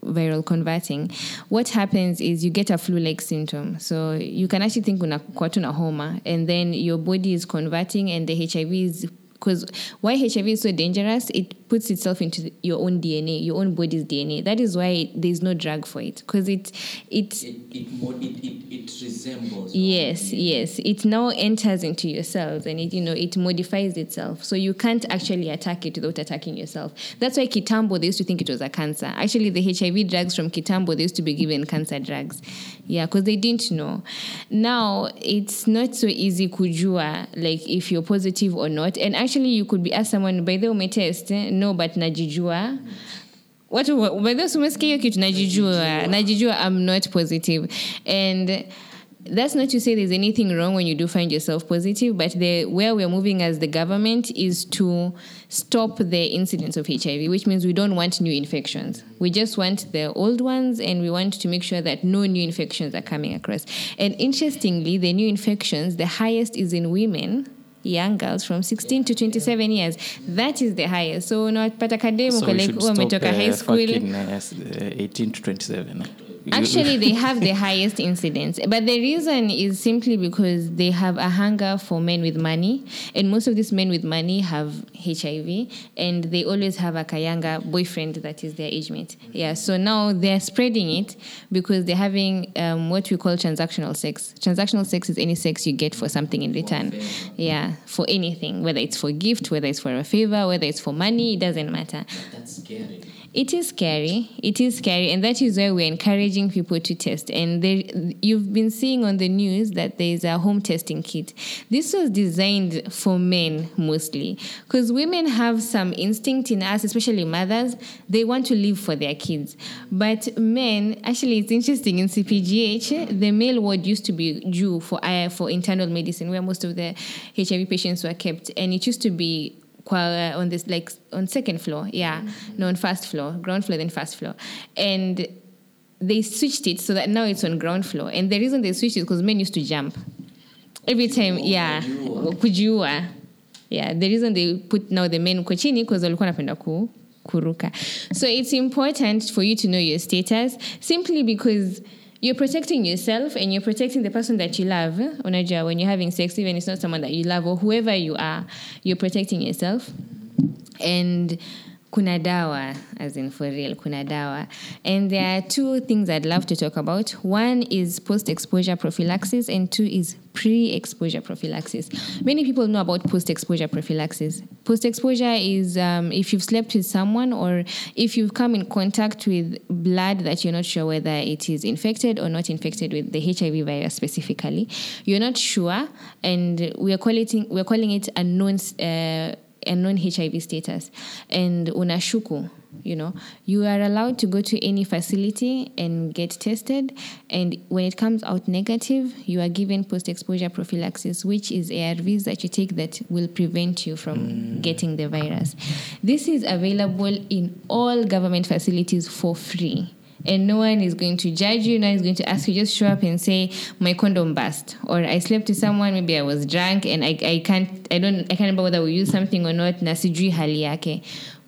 viral converting, what happens is you get a flu-like symptom. So you can actually think unakuwa tu na homa, and then your body is converting, and the HIV is because why HIV is so dangerous, it puts itself into your own DNA, your own body's DNA. That is why there's no drug for it because it it it, it, it, it resembles Yes, yes. It now enters into your cells and it, you know, it modifies itself. So you can't actually attack it without attacking yourself. That's why Kitambo, they used to think it was a cancer. Actually, the HIV drugs from Kitambo, they used to be given cancer drugs. Yeah, because they didn't know. Now, it's not so easy kujua, like if you're positive or not. And actually, you could be asked someone, by the way, test, no, but najijua. Watu wa- by way, umesikia hiyo kitu najijua. Najijua. I'm not positive. And that's not to say there's anything wrong when you do find yourself positive but the where we're moving as the government is to stop the incidence of hiv which means we don't want new infections. We just want the old ones and we want to make sure that no new infections are coming across. And interestingly the new infections the highest is in women young girls from 16 to 27 years. That is the highest. So unawapata kademu So like uh, high school. fucking, uh, uh, 18 to 27. Actually, (laughs) they have the highest incidence. But the reason is simply because they have a hunger for men with money. And most of these men with money have HIV. And they always have a Kayanga boyfriend that is their age mate. Yeah, so now they're spreading it because they're having um, what we call transactional sex. Transactional sex is any sex you get for something in return. Yeah, for anything, whether it's for gift, whether it's for a favor, whether it's for money, it doesn't matter. that's scary It is scary. It is scary, and that is why we're encouraging people to test. And you've been seeing on the news that there is a home testing kit. This was designed for men mostly, because women have some instinct in us, especially mothers. They want to live for their kids, but men. Actually, it's interesting. In CPGH, the male ward used to be due for uh, for internal medicine, where most of the HIV patients were kept, and it used to be qua- on this like on second floor yeah. No on first floor ground floor then first floor. And they switched it so that now it's on ground floor. And the reason they switched it because men used to jump. Every time yeah. kujiua yeah the reason they put now the men uko chini because walikuwa napenda ku kuruka. So it's important for you to know your status simply because you're protecting yourself and you're protecting the person that you love. Unajua, when you're having sex, even it's not someone that you love or whoever you are, you're protecting yourself. And kuna dawa, as in for real, kuna dawa. And there are two things I'd love to talk about. One is post exposure prophylaxis, and two is pre exposure prophylaxis. Many people know about post exposure prophylaxis. Post exposure is um, if you've slept with someone or if you've come in contact with blood that you're not sure whether it is infected or not infected with the HIV virus specifically. You're not sure, and we are calling it, we're calling it unknown. Uh, a non-HIV status. And unashuku you know. You are allowed to go to any facility and get tested. And when it comes out negative you are given post-exposure prophylaxis which is arvs that you take that will prevent you from mm. getting the virus. This is available in all government facilities for free and no one is going to judge you no one is going to ask you just show up and say my condom burst. Or i slept with someone maybe i was drunk and i, I can't i don't i can't remember whether we used something or not. Na sijui hali yake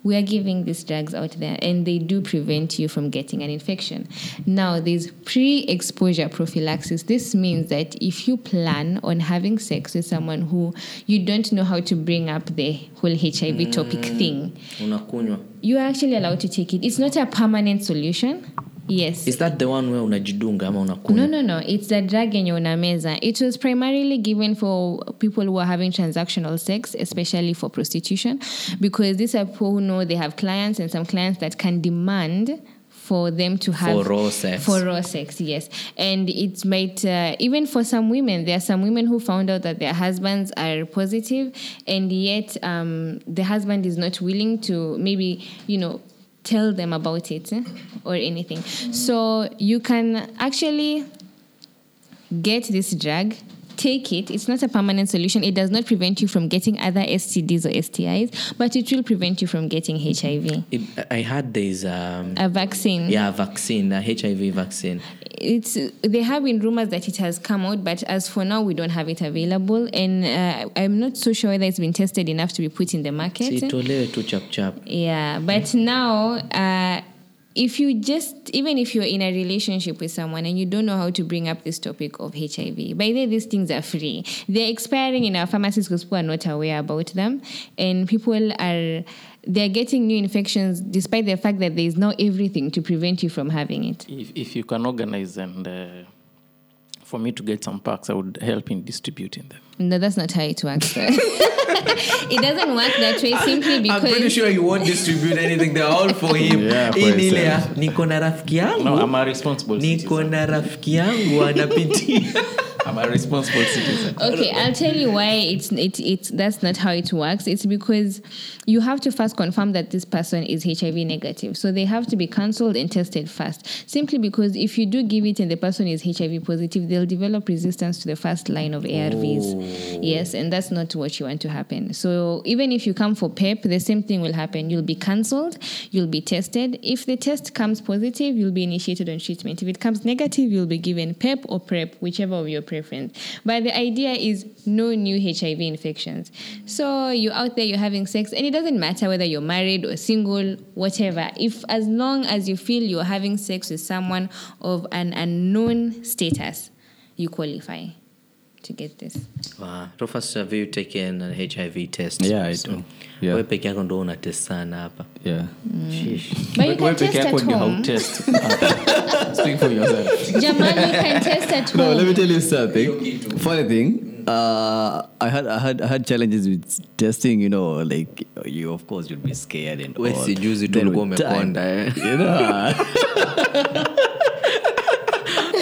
we are giving these drugs out there and they do prevent you from getting an infection. Now there's pre-exposure prophylaxis. This means that if you plan on having sex with someone who you don't know how to bring up the whole hiv topic mm. thing unakunywa. you are actually allowed to take it. It's not a permanent solution yes is that the one where unajidunga ama unakunywa no, no, no. It's the drug yenye unameza. It was primarily given for people who are having transactional sex, especially for prostitution, because these are people who know they have clients and some clients that can demand for them to have for raw sex. For raw sex, yes. And it might uh, even for some women, there are some women who found out that their husbands are positive, and yet um, the husband is not willing to maybe you know tell them about it eh, or anything. So you can actually get this drug take it. It's not a permanent solution. It does not prevent you from getting other stds or stis but it will prevent you from getting hiv It, I heard there's um, a vaccine. Yeah, a vaccine, a HIV vaccine. it's there have been rumors that it has come out but as for now we don't have it available. And uh, i'm not so sure whether it's been tested enough to be put in the market. Sitolewe tu chap chap. Yeah, but now, uh, if you just, even if you're in a relationship with someone and you don't know how to bring up this topic of HIV, by the way, these things are free. They're expiring in our pharmacies because people are not aware about them. And people are, they're getting new infections despite the fact that there is now everything to prevent you from having it. If, if you can organize and uh, for me to get some packs, I would help in distributing them. No, that's not how it works. (laughs) it doesn't work that way simply because. I'm pretty sure you won't distribute anything. They're all for him. (laughs) Yeah, for ile niko na rafiki yangu No, I'm a responsible niko citizen. na rafiki yangu anapitia (laughs) I'm a responsible citizen. (laughs) okay i'll tell you why it's it, it's that's not how it works. It's because you have to first confirm that this person is hiv negative. So they have to be cancelled and tested first. Simply because if you do give it and the person is hiv positive they'll develop resistance to the first line of arvs oh. yes and that's not what you want to happen. So even if you come for pep the same thing will happen. You'll be cancelled you'll be tested. If the test comes positive you'll be initiated on treatment. If it comes negative you'll be given pep or prep whichever of your preference but the idea is no new hiv infections. So you're out there you're having sex and it doesn't matter whether you're married or single whatever. If as long as you feel you're having sex with someone of an unknown status you qualify to get this Wow. Rufus, have you taken an HIV test? Yeah, I do. Yeah. Wewe peke yako ndo una test sana hapa. Yeah. Sheesh. but you Wewe can peke test yako ndio hautest. (laughs) Speak for yourself. Jamal, you can test at No, let me tell you something. Funny thing, uh, I had I had I had challenges with testing. You know, like you of course you'd be scared and We all. si juzi tu Then ulikuwa with time- umekonda, eh? You know. (laughs)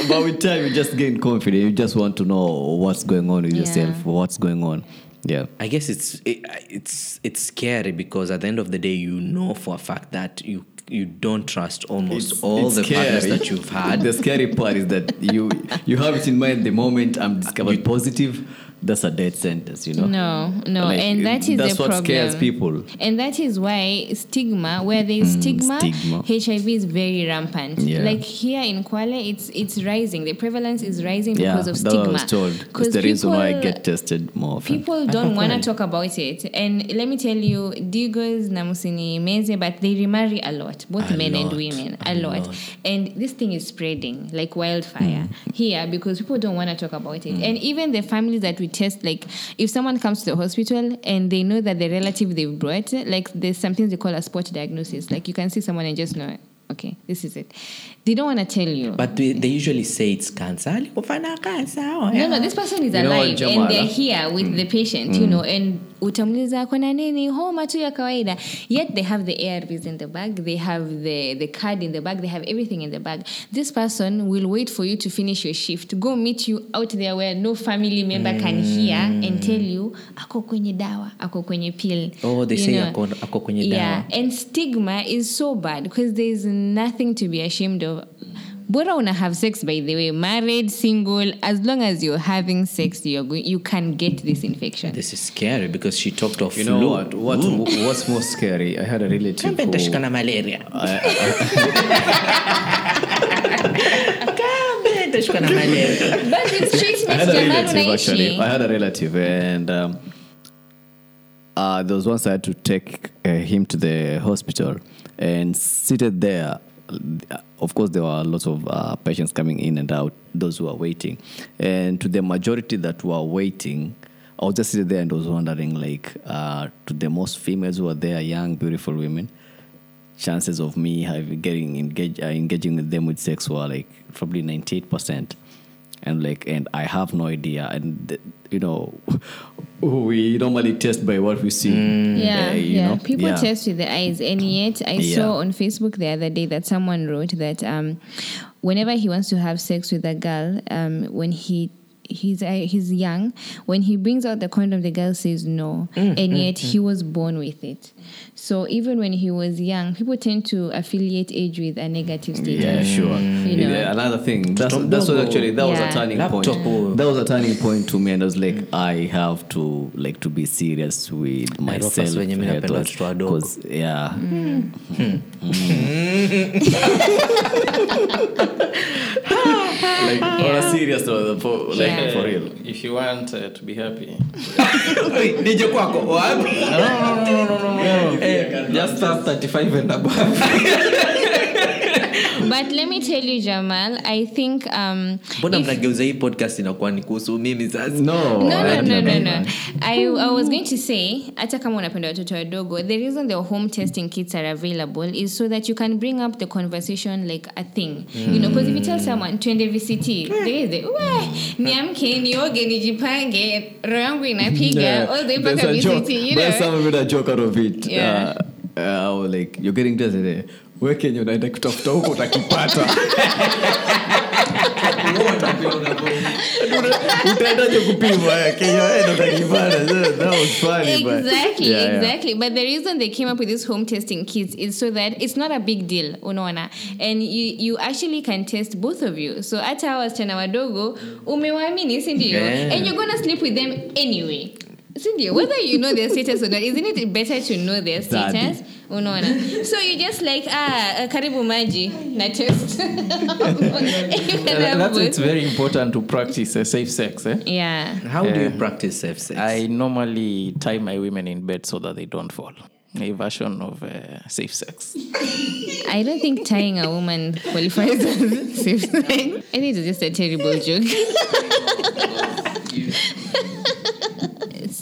but with time, you just gain confidence. You just want to know what's going on with Yeah. yourself, what's going on. Yeah. I guess it's it, it's it's scary because at the end of the day, you know for a fact that you you don't trust almost all it's the partners that you've had. The scary part is that you you have it in mind the moment I'm discovered positive. That's a death sentence, you know. No, no, Like, and that is that's what problem. scares people. And that is why stigma, where there is stigma, Mm, stigma. HIV is very rampant. Yeah. Like here in Kwale, it's it's rising. The prevalence is rising Yeah, because of stigma. what I was told. It's the reason why I people- get tested more often. People don't want to talk about it. And let me tell you, Digos Namusini, meze, but they remarry a lot, both A men lot, and women, a, a lot. lot. And this thing is spreading like wildfire here because people don't want to talk about it. And even the families that we test, like if someone comes to the hospital and they know that the relative they've brought, like there's something they call a spot diagnosis. Like you can see someone and just know, okay, this is it. They don't want to tell you. But they, they usually say it's cancer. Oh, No, no, this person is You know alive and they're here with mm. the patient, you mm. know, and utamuliza kona nini homa tu ya kawaida. Yet they have the ARVs in the bag, they have the, the card in the bag, they have everything in the bag. This person will wait for you to finish your shift, go meet you out there where no family member can hear and tell you, ako kwenye dawa, ako kwenye pill. Oh, they You say ako, ako kwenye Yeah, dawa. and stigma is so bad because there's nothing to be ashamed of. Bora una have sex by the way, married, single, as long as you're having sex, you're going, you can get this infection. This is scary because she talked of You flu. know what? What what's more scary? I had a relative. Kambe nitashika Who, na malaria. Kambe nitashika na malaria. but it's (laughs) I had a relative actually. I had a relative, and um, uh, there was once I had to take uh, him to the hospital, and seated there. Of course, there were lots of uh, patients coming in and out. Those who are waiting, and to the majority that were waiting, I was just sitting there and was wondering, like, uh, to the most females who were there, young, beautiful women, chances of me having getting engage, uh, engaging with them with sex were like probably 98% and like and i have no idea and you know (laughs) we normally test by what we see Yeah, uh, you yeah. know? People Yeah. test with the eyes, and yet I Yeah. saw on Facebook the other day that someone wrote that um, whenever he wants to have sex with a girl, um, when he he's uh, he's young, when he brings out the condom, the girl says no, Mm, and mm, yet he mm. was born with it. So even when he was young, people tend to affiliate age with a negative status. yeah sure. You know. Yeah, another thing. That's, Mtoto that's what actually that was a turning Laptop point. huyo. that was a turning point to me and i was like mm. i have to like to be serious with Nairofas myself. wenye mi napenda (laughs) (laughs) (laughs) 'cause, yeah on a serious note, for, like Yeah. for real. If you want uh, to be happy, nije kwako wapi? (laughs) Hey, just start 35 and above. (laughs) But let me tell you, Jamal, I think um, mbona mnageuza hii podcast inakuwa ni kuhusu mimi sasa no no, no, no, no, no. I, I was going to say, hata kama unapenda watoto wadogo, the reason the home testing kits are available is so that you can bring up the conversation like a thing. You know, because if you tell someone, twende VCT, there is the, we, niamke, nioge, nijipange, roho yangu inapiga, Yeah. all the mpaka. VCT, you know some of it a joke out of it. Yeah. Uh, uh, like, you're getting tested there. We unaenda kutafuta huko utakipata. (laughs) Utaendaje funny. but- the reason they came up with this home testing kids is so that it's not a big deal unaona? And you, you actually can test both of you. So hata hawa wasichana wadogo umewaamini sindio Yeah. and you're gonna sleep with them anyway sindio whether you know their status or not isn't it better to know their Daddy. status unaona so you just like ah uh, karibu maji na test You (laughs) can (laughs) have That's both. it's very important to practice uh, safe sex. Eh? yeah how do you practice safe sex I normally tie my women in bed so that they don't fall. A version of uh, safe sex. I don't think tying a woman qualifies as safe sex. (laughs) I think it's just a terrible joke.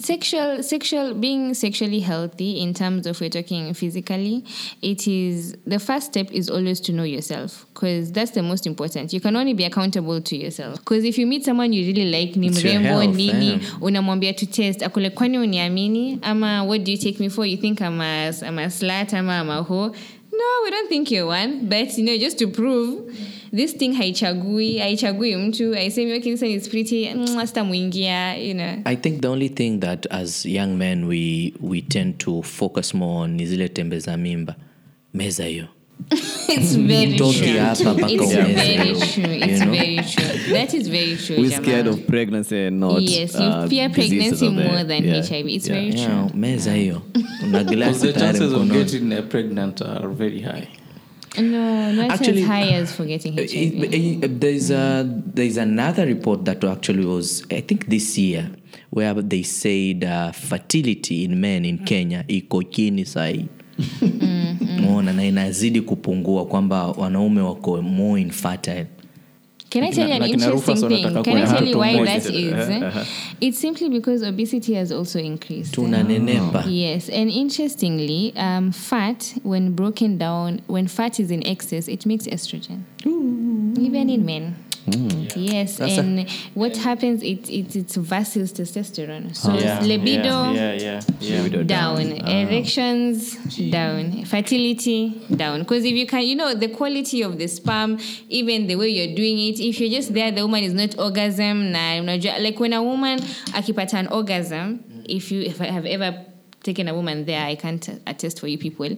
Sexual sexual being sexually healthy in terms of we're talking physically it is the first step is always to know yourself because that's the most important. You can only be accountable to yourself. Because if you meet someone you really like ni mrembo nini unamwambia to test akule kwani uniamini? Ama what do you take me for? You think I'm a, I'm a slut ama I'm a hoe no we don't think you're one but you know just to prove this thing haichagui haichagui mtu aisemi okay, is pretty sitamwingia you know. I think the only thing that as young men we we tend to focus more on ni zile tembe za mimba. Meza hiyo. (laughs) Meza hiyo. Na (laughs) glasi tayari mkononi. Getting pregnant are very high. No, Actually, as high as for getting Uh, HIV. uh, there's a there's another report that actually was I think this year where they said uh, fertility in men in Kenya iko chini sahi Umeona, na inazidi kupungua kwamba wanaume wako more infertile Can I tell you an Like interesting thing? Can I tell (laughs) you why that is? moist. It's simply because obesity has also increased. tunanenepa Yes, and interestingly, um, fat, when broken down, when fat is in excess, it makes estrogen, even in men. Mm. Yes, That's a- and what happens? It, it it's versus testosterone. So oh, Yeah, libido Yeah, yeah, yeah. Libido down, oh. erections down, fertility down. Because if you can, you know, the quality of the sperm, even the way you're doing it, if you're just there, the woman is not orgasm. Na, unajua, like when a woman akipata an orgasm, mm. if you if I have ever taken a woman there, I can't attest for you people.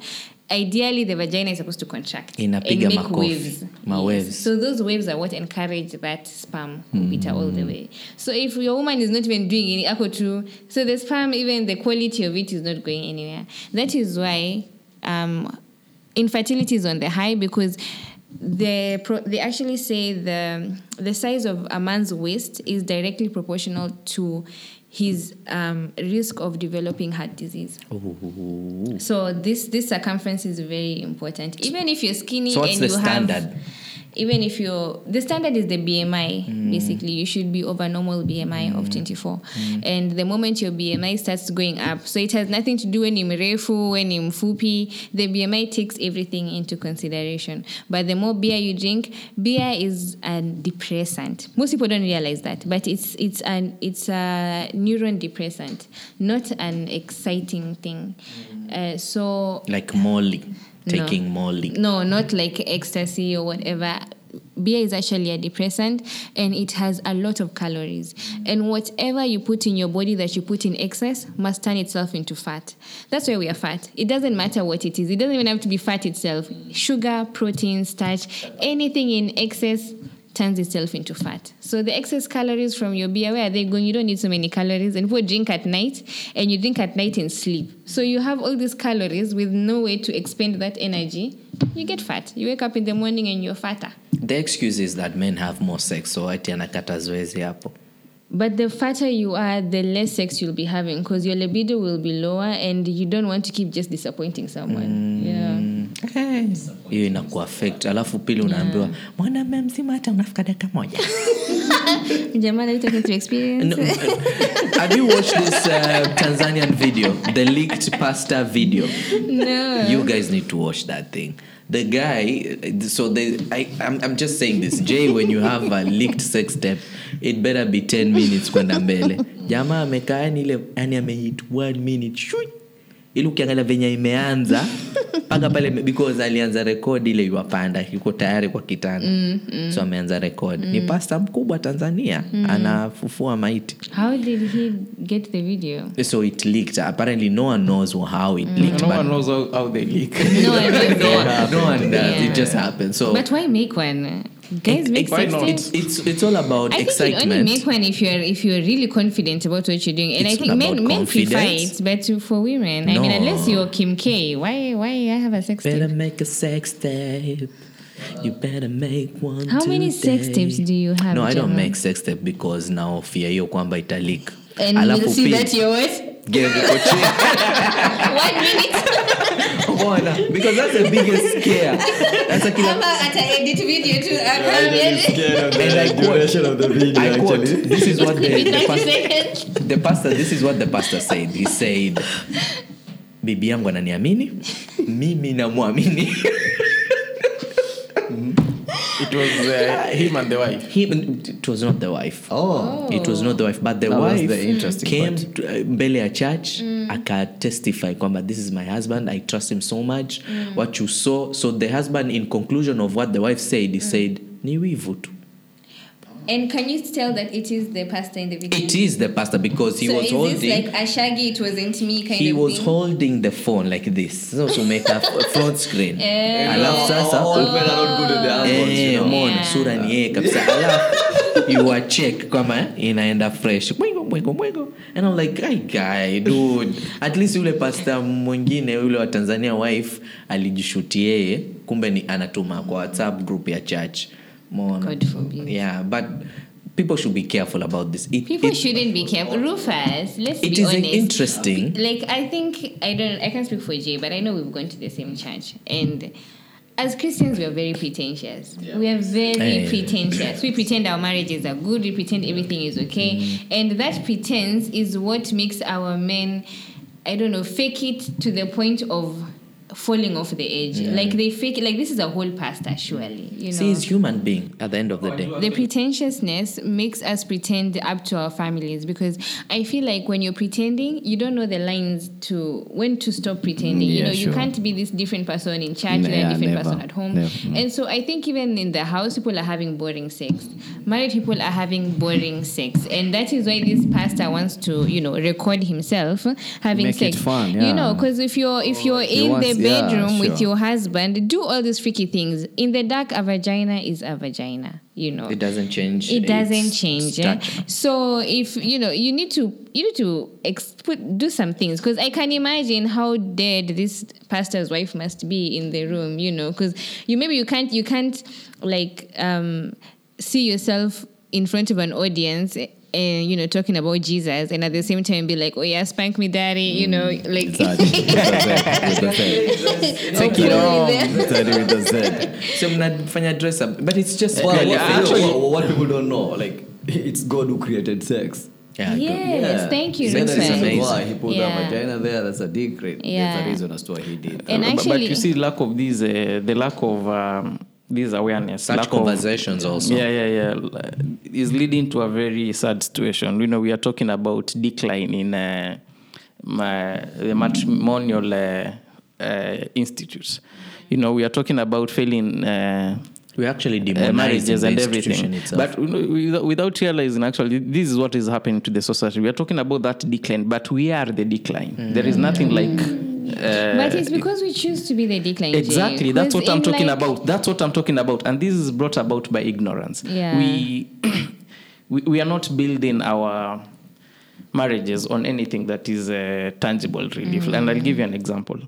Ideally, the vagina is supposed to contract Inapiga and make makofi. waves. Ma waves. So those waves are what encourage that sperm kupita all the way. So if your woman is not even doing any ako tu, so the sperm, even the quality of it is not going anywhere. That is why um, infertility is on the high because the pro- they actually say the the size of a man's waist is directly proportional to his um, risk of developing heart disease. So this this circumference is very important. Even if you're skinny So and you standard? Even if you're the standard is the BMI Mm. basically. You should be over normal BMI of 24 Mm. and the moment your BMI starts going up so it has nothing to do when you're mrefu when you're mfupi the BMI takes everything into consideration. But the more beer you drink beer is a depressant. Most people don't realize that but it's it's an it's a neuron depressant not an exciting thing. Uh, so like Molly taking Molly no, not like ecstasy or whatever. Beer is actually a depressant and it has a lot of calories. And whatever you put in your body that you put in excess must turn itself into fat. That's why we are fat. It doesn't matter what it is, it doesn't even have to be fat itself. Sugar, protein, starch, anything in excess turns itself into fat. So the excess calories from your beer, where are they going? You don't need so many calories. And people drink at night and you drink at night and sleep. So you have all these calories with no way to expend that energy. You get fat. You wake up in the morning and you're fatter. the excuse is that men have more sex so ati anakata zoezi hapo But the fatter you are, the less sex you'll be having because your libido will be lower and you don't want to keep just disappointing someone. Yeah. hiyo inaku affect alafu pili unaambiwa mwanaume mzima hata unafika dakika moja (laughs) Jamal, are you talking to experience? No, (laughs) have you watched this uh, Tanzanian video, the leaked pasta video? (laughs) no. You guys need to watch that thing. The guy, so they, I, I'm, I'm just saying this. Jay, when you have a leaked sex tape, it better be 10 minutes kwenda mbele. Jamaa amekaa yani ile, yani amehit one minute. Shui! Ili ukiangalia venye imeanza (laughs) mpaka pale because alianza rekodi ile iwapanda yuko tayari kwa kitanda. So ameanza rekodi ni pasta mkubwa tanzania anafufua maiti. How did he get the video? so it leaked. Apparently no one knows how it leaked No one knows how, how they leak. No (laughs) no, no one does. Yeah. it just happens. So But why make one? Guys make it- sex not? it's, it's it's all about I think you only make one if you're if you're really confident about what you're doing. And It's I think men men prefer it, but for women, I mean, unless you're Kim K, why why I have a sex better tape? make a sex tape you better make one How many sex today. tapes do you have, no i don't make sex tape because naofia hiyo kwamba italik And you'll see that you're what? (laughs) One minute. Bwana, because that's the biggest scare that's a killer Ama ata edit video too. And I quote, of the video I quote, this is what the, the, pastor, the pastor, this is what the pastor said. He said, bibi yangu ananiamini, mimi namwamini. (laughs) It was uh, him and the wife. He, it was not the wife. Oh. It was not the wife, but the That was wife the interesting came part. to, uh, mbele ya church akatestify kwamba this is my husband i trust him so much what you saw so the husband in conclusion of what the wife said he said ni wivu tu And can you tell that it is the pastor in the video? It is the pastor because he so was is holding. this like a shaggy? It wasn't me kind he of was thing? holding the phone like this so to make a front screen Eh. alafu sasa you Eh, know. mon, Yeah. sura ni yeye kabisa (laughs) alafu you are check kama inaenda fresh mwego mwego and I'm like "Guy guy dude at least yule pasta mwingine yule wa Tanzania wife alijishuti yeye kumbe ni anatuma kwa WhatsApp group ya church Umeona? God forbid. yeah but people should be careful about this it, People it- shouldn't be careful. Rufus, let's It be is honest. interesting. Like I think I don't. I can't speak for Jay, but I know we've gone to the same church, and as Christians, we are very pretentious. We are very Hey. pretentious. We pretend our marriages are good. We pretend everything is okay, Mm. and that pretense is what makes our men, I don't know, fake it to the point of falling off the edge. Like they fake. Like this is a whole pastor, surely. You know. see he's human being at the end of the day The pretentiousness makes us pretend up to our families because I feel like when you're pretending, you don't know the lines to when to stop pretending. you yeah, know, you can't be this different person in church and Yeah, a different never. person at home. Never. And so I think even in the house, people are having boring sex. Married people are having boring sex, and that is why this pastor wants to, you know, record himself having Make it sex. fun, You know, because if you're if oh, you're He in wants- the yeah, bedroom with your husband, do all these freaky things. In the dark, a vagina is a vagina. You know, it doesn't change it doesn't change eh? so if you know you need to you need to ex- put, do some things because i can imagine how dead this pastor's wife must be in the room you know because you maybe you can't you can't like um see yourself in front of an audience and you know talking about jesus and at the same time be like oh yeah spank me daddy you know like Exactly. (laughs) With. Take it off. Daddy with the Z. so mnafanya dress up but it's just Well, really what, actually what, what people don't know, like it's God who created sex. yeah, yes thank you Sex That's is the Rufus. reason amazing. why he put Yeah. a vagina there. That's a dick. Right? Yeah. There's a reason as to why he did. And but, but you see, lack of this, uh, the lack of um, this awareness, such lack conversations of, also Yeah, yeah, yeah, is leading to a very sad situation. You know, we are talking about decline in uh, my, the matrimonial uh, uh, institutes. You know, we are talking about failing. Uh, we actually uh, marriages the and everything. itself. But you know, without, without realizing, actually, this is what is happening to the society. We are talking about that decline, but we are the decline. There is nothing like. Uh, but it's because we choose to be the decline Exactly. That's what I'm talking like- about. That's what I'm talking about. And this is brought about by ignorance. Yeah. We, (clears throat) we we are not building our marriages on anything that is uh, tangible, really. And I'll give you an example.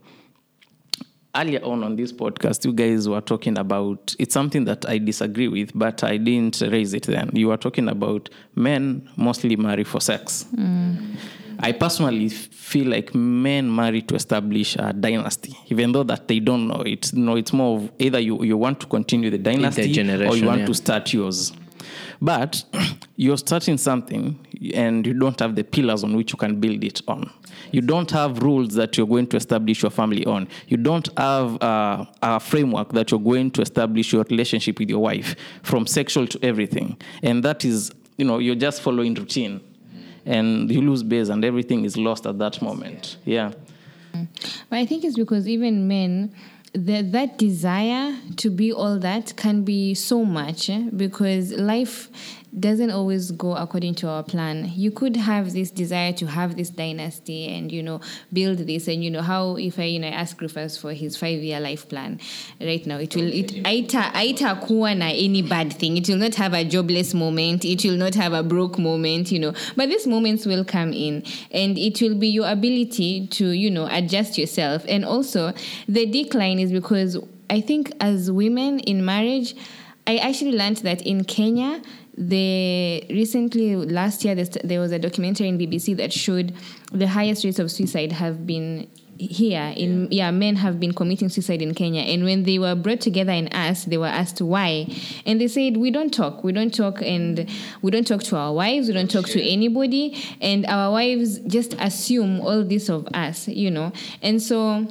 Earlier on on this podcast, you guys were talking about it's something that I disagree with, but I didn't raise it then. You were talking about men mostly marry for sex. I personally feel like men marry to establish a dynasty, even though that they don't know it. No, it's more of either you, you want to continue the dynasty or you want yeah. to start yours. But (clears throat) you're starting something and you don't have the pillars on which you can build it on. You don't have rules that you're going to establish your family on. You don't have uh, a framework that you're going to establish your relationship with your wife from sexual to everything. And that is, you know, you're just following routine and you lose base and everything is lost at that moment. Yeah. But I think it's because even men, that that desire to be all that can be so much eh, because life doesn't always go according to our plan. You could have this desire to have this dynasty and you know build this and you know how if I you know ask Rufus for his five year life plan right now it will it aita aita kuwa na any bad thing. It will not have a jobless moment. It will not have a broke moment. You know, but these moments will come in and it will be your ability to you know adjust yourself and also the decline is because I think as women in marriage. I actually learned that in Kenya, the recently last year there was a documentary in BBC that showed the highest rates of suicide have been here in yeah. men have been committing suicide in Kenya. And when they were brought together and asked they were asked why. And they said we don't talk. We don't talk and we don't talk to our wives. We don't talk to anybody. And our wives just assume all this of us you know? And so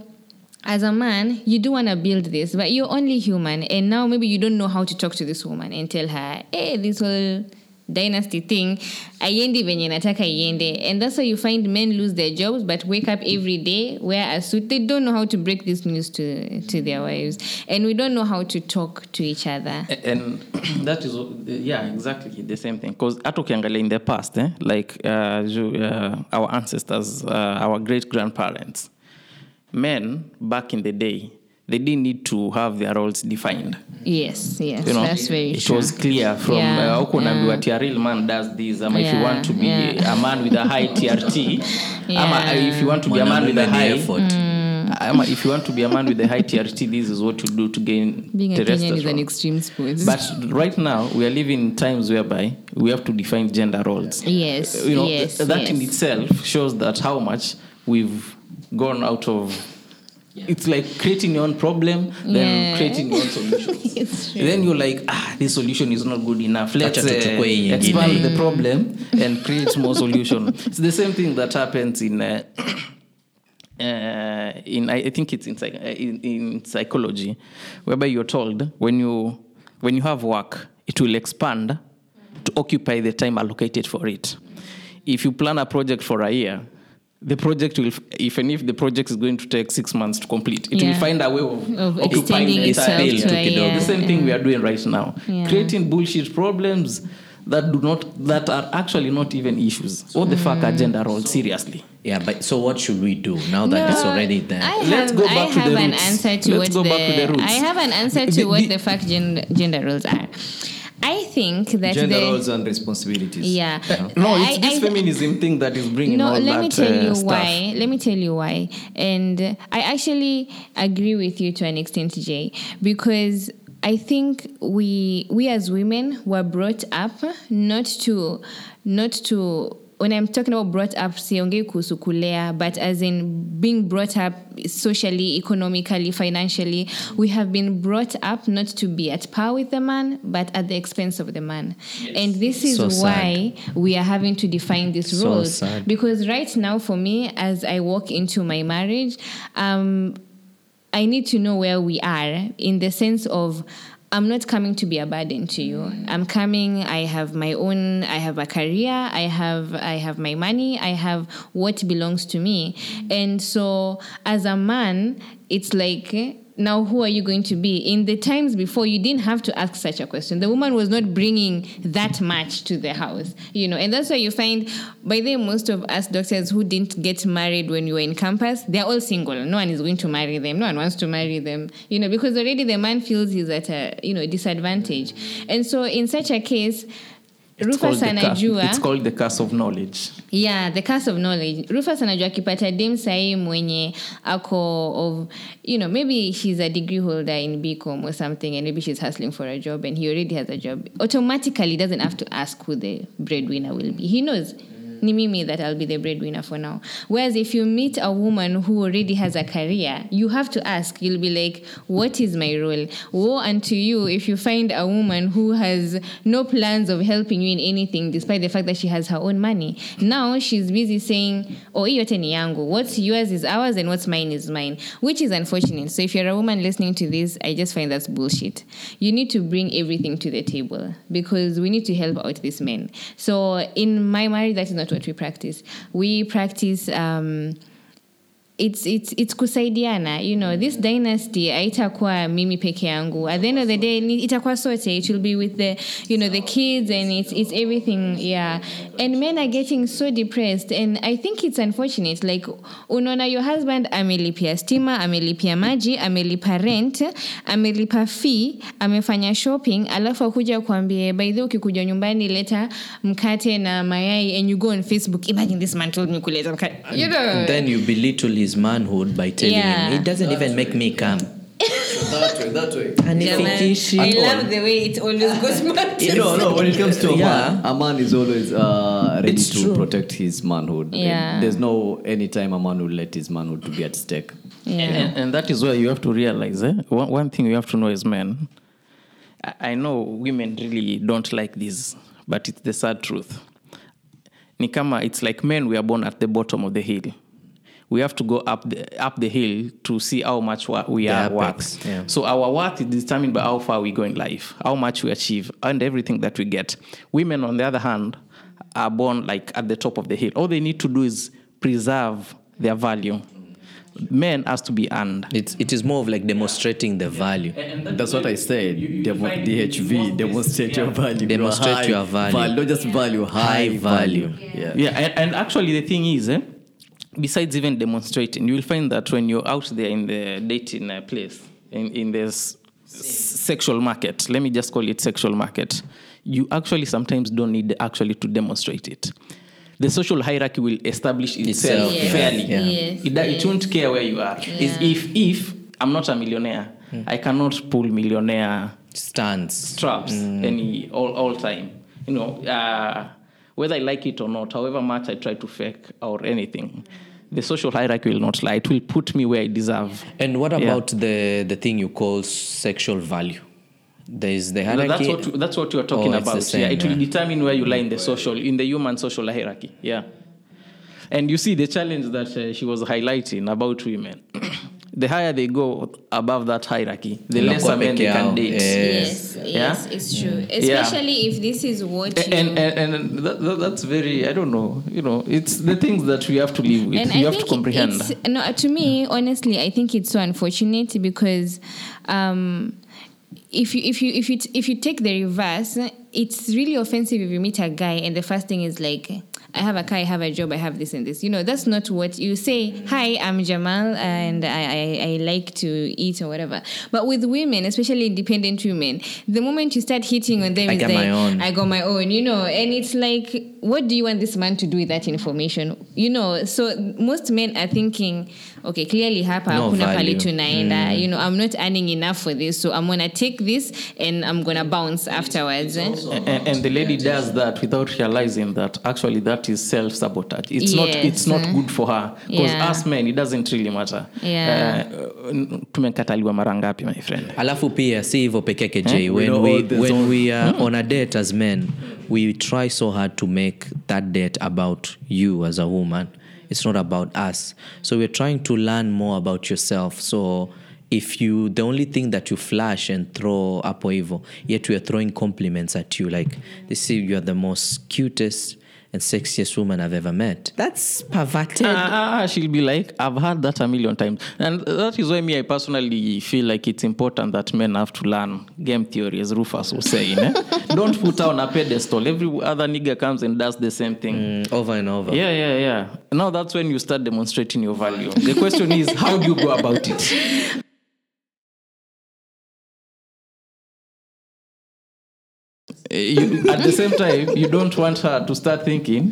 as a man, you do want to build this, but you're only human. And now maybe you don't know how to talk to this woman and tell her, hey, this whole dynasty thing aiendi venye nataka iende and that's why you find men lose their jobs but wake up every day wear a suit they don't know how to break this news to, to their wives and we don't know how to talk to each other and (clears throat) that is yeah exactly the same thing because hata ukiangalia in the past eh, like uh, uh, our ancestors uh, our great grandparents men back in the day they didn't need to have their roles defined yes yes you know that's very it true was clear from Yeah, uh, huko yeah. unaambiwa ati a real man does this ama if you want to be yeah. a man with a high trt (laughs) ama Yeah. if you want to be a man with a Mwanamume ni high effort. ama if you want to be a man with a high trt this is what you do to gain being a kenyan is an extreme sport But right now, we are living in times whereby we have to define gender roles. yes You know, yes th- that yes. in itself shows that how much we've gone out of. It's like creating your own problem, then Yeah. creating your own solution. (laughs) Then you're like, ah, this solution is not good enough. Let's Acha uh, tuchukue expand the problem (laughs) and create more solution. It's the same thing that happens in. Uh, uh, in I, I think it's in, uh, in in psychology, whereby you're told when you when you have work, it will expand to occupy the time allocated for it. If you plan a project for a year, the project will, if and if the project is going to take six months to complete, it will find a way of, Of occupying extending the itself entire to a day. The same thing we are doing right now, Yeah. creating bullshit problems that do not that are actually not even issues. What the fuck are Mm. gender roles? Seriously. Yeah, but so what should we do now that it's already there? I have, Let's go I back to have the an roots. answer to Let's what go the, back to the roots. I have an answer to The- what the- fuck fact gen- gender roles are. I think that Gender the roles and responsibilities. yeah. No, it's I- this I- feminism thing that is bringing no all let that me tell uh, you why. Let me tell you why. And i actually agree with you to an extent jay because i think we we as women were brought up not to not to when I'm talking about brought up, siongei kuhusu kulea, but as in being brought up socially, economically, financially, we have been brought up not to be at par with the man, but at the expense of the man. And this is So why we are having to define these So roles sad. because right now for me as i walk into my marriage um, i need to know where we are in the sense of i'm not coming to be a burden to you. I'm coming i have my own i have a career i have i have my money i have what belongs to me. And so as a man it's like now who are you going to be? In the times before you didn't have to ask such a question. The woman was not bringing that much to the house you know. And that's why you find by the most of us doctors who didn't get married when you were in campus they're all single. No one is going to marry them. No one wants to marry them you know because already the man feels he's at a you know disadvantage. And so in such a case Rufus anajua eh? it's called the curse of knowledge. yeah the curse of knowledge. Rufus anajua akipata dem sahii mwenye ako of you know maybe she's a degree holder in bcom or something and maybe she's hustling for a job and he already has a job. Automatically doesn't have to ask who the breadwinner will be. He knows ni mimi that I'll be the breadwinner for now. Whereas if you meet a woman who already has a career, you have to ask. You'll be like, "What is my role?" Woe unto you if you find a woman who has no plans of helping you in anything, despite the fact that she has her own money. Now she's busy saying, "Oh, yote ni yangu. What's yours is ours, and what's mine is mine," which is unfortunate. So if you're a woman listening to this, I just find that's bullshit. You need to bring everything to the table because we need to help out these men. So in my marriage, that is not what we practice. We practice. Um, it's it's it's kusaidiana. You know this dynasty haitakuwa mimi peke yangu. At the end of the day itakuwa sote. It will be with the you know the kids and it's it's everything yeah. And men are getting so depressed and i think it's unfortunate. Like unaona your husband amelipia stima amelipia maji amelipa rent amelipa fee amefanya shopping alafu akuja kuambie baidhi ukikuja nyumbani leta mkate na mayai and you go on facebook. Imagine this man told me kuleta mkate. You know. And then you belittle his manhood by telling Yeah. him it doesn't even make me come. that way, that way. Hanifikishi. I love the way it always goes (laughs) back to no, no. When it comes to a Yeah. man, a man is always uh, ready It's to true. protect his manhood. Yeah. There's no any time a man will let his manhood to be at stake. yeah. And, and that is where you have to realize eh? one, one thing you have to know as men. I, I know women really don't like this, but it's the sad truth. Nikama, it's like men we are born at the bottom of the hill. We have to go up the up the hill to see how much we The are apex, worth. yeah. So our worth is determined by how far we go in life, how much we achieve, and everything that we get. Women, on the other hand, are born like at the top of the hill. All they need to do is preserve their value. Men has to be earned. It's, it is more of like demonstrating the value. That's what I said. Demo- DHV, demonstrate your value. Demonstrate High your value. Not just value, high, High value. value. Yeah. Yeah, and, and actually the thing is, eh, besides even demonstrating, you will find that when you're out there in the dating uh, place, in, in this sexual market, let me just call it sexual market, you actually sometimes don't need actually to demonstrate it. The social hierarchy will establish itself Itself, Yes. fairly. yeah. Yes, It, do- yes. it won't care where you are. Is if if I'm not a millionaire, I cannot pull millionaire Stands. traps any all, all time. You know, uh, whether I like it or not, however much I try to fake or anything, the social hierarchy will not lie. It will put me where I deserve. And what Yeah. about the, the thing you call sexual value? There is the No, hierarchy. that's what that's what you are talking Oh, about. same, yeah, it will yeah. determine where you lie in the social, in the human social hierarchy. Yeah, and you see the challenge that uh, she was highlighting about women. (clears throat) the higher they go above that hierarchy, the Inakuwa lesser men they can date. Eh, Yes, yes, it's true. Especially if this is what you. and and, and that, that, that's very I don't know you know it's the things that we have to live with and you I have think to comprehend no, to me, honestly, I think it's so unfortunate because um, if you if you if you if you take the reverse, it's really offensive if you meet a guy and the first thing is like. I have a car, I have a job, I have this and this. You know, that's not what you say. Hi, I'm Jamal, and I, I, I like to eat or whatever. But with women, especially independent women, the moment you start hitting on them, I got like, my own. I got my own, you know, and it's like, what do you want this man to do with that information? You know, so most men are thinking, okay, clearly hapa No hakuna pali tunaenda mm. you know, I'm not earning enough for this, so I'm gonna take this and I'm gonna bounce afterwards. eh? and, and the lady does that without realizing that actually that is self sabotage. It's not it's not good for her because Yeah. us men it doesn't really matter. Yeah. Uh, tumekataliwa mara ngapi my friend? alafu pia si hivyo peke yake j We when, we, when we are on a date as men we try so hard to make that date about you as a woman it's not about us. So we're trying to learn more about yourself. So if you the only thing that you flash and throw hapo hivo yet we are throwing compliments at you like they say you're the most cutest and sexiest woman i've ever met that's perverted Ah, ah, she'll be like, I've heard that a million times. And that is why me, I personally feel like it's important that men have to learn game theory, as Rufus was saying. eh? (laughs) Don't put her on a pedestal. Every other nigga comes and does the same thing. Mm, over and over Yeah, yeah, yeah. Now that's when you start demonstrating your value. The question is, how do you go about it? (laughs) you, (laughs) at the same time, you don't want her to start thinking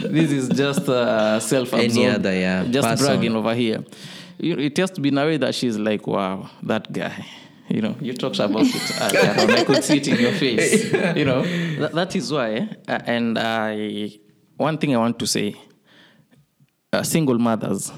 this is just uh, self-absorbed, Any other, yeah, just person. bragging over here. You, it has to be in a way that she's like, wow, that guy. You know, you talked about it (laughs) earlier. I could see it in your face. (laughs) You know, that, that is why. uh, And I, one thing I want to say, uh, single mothers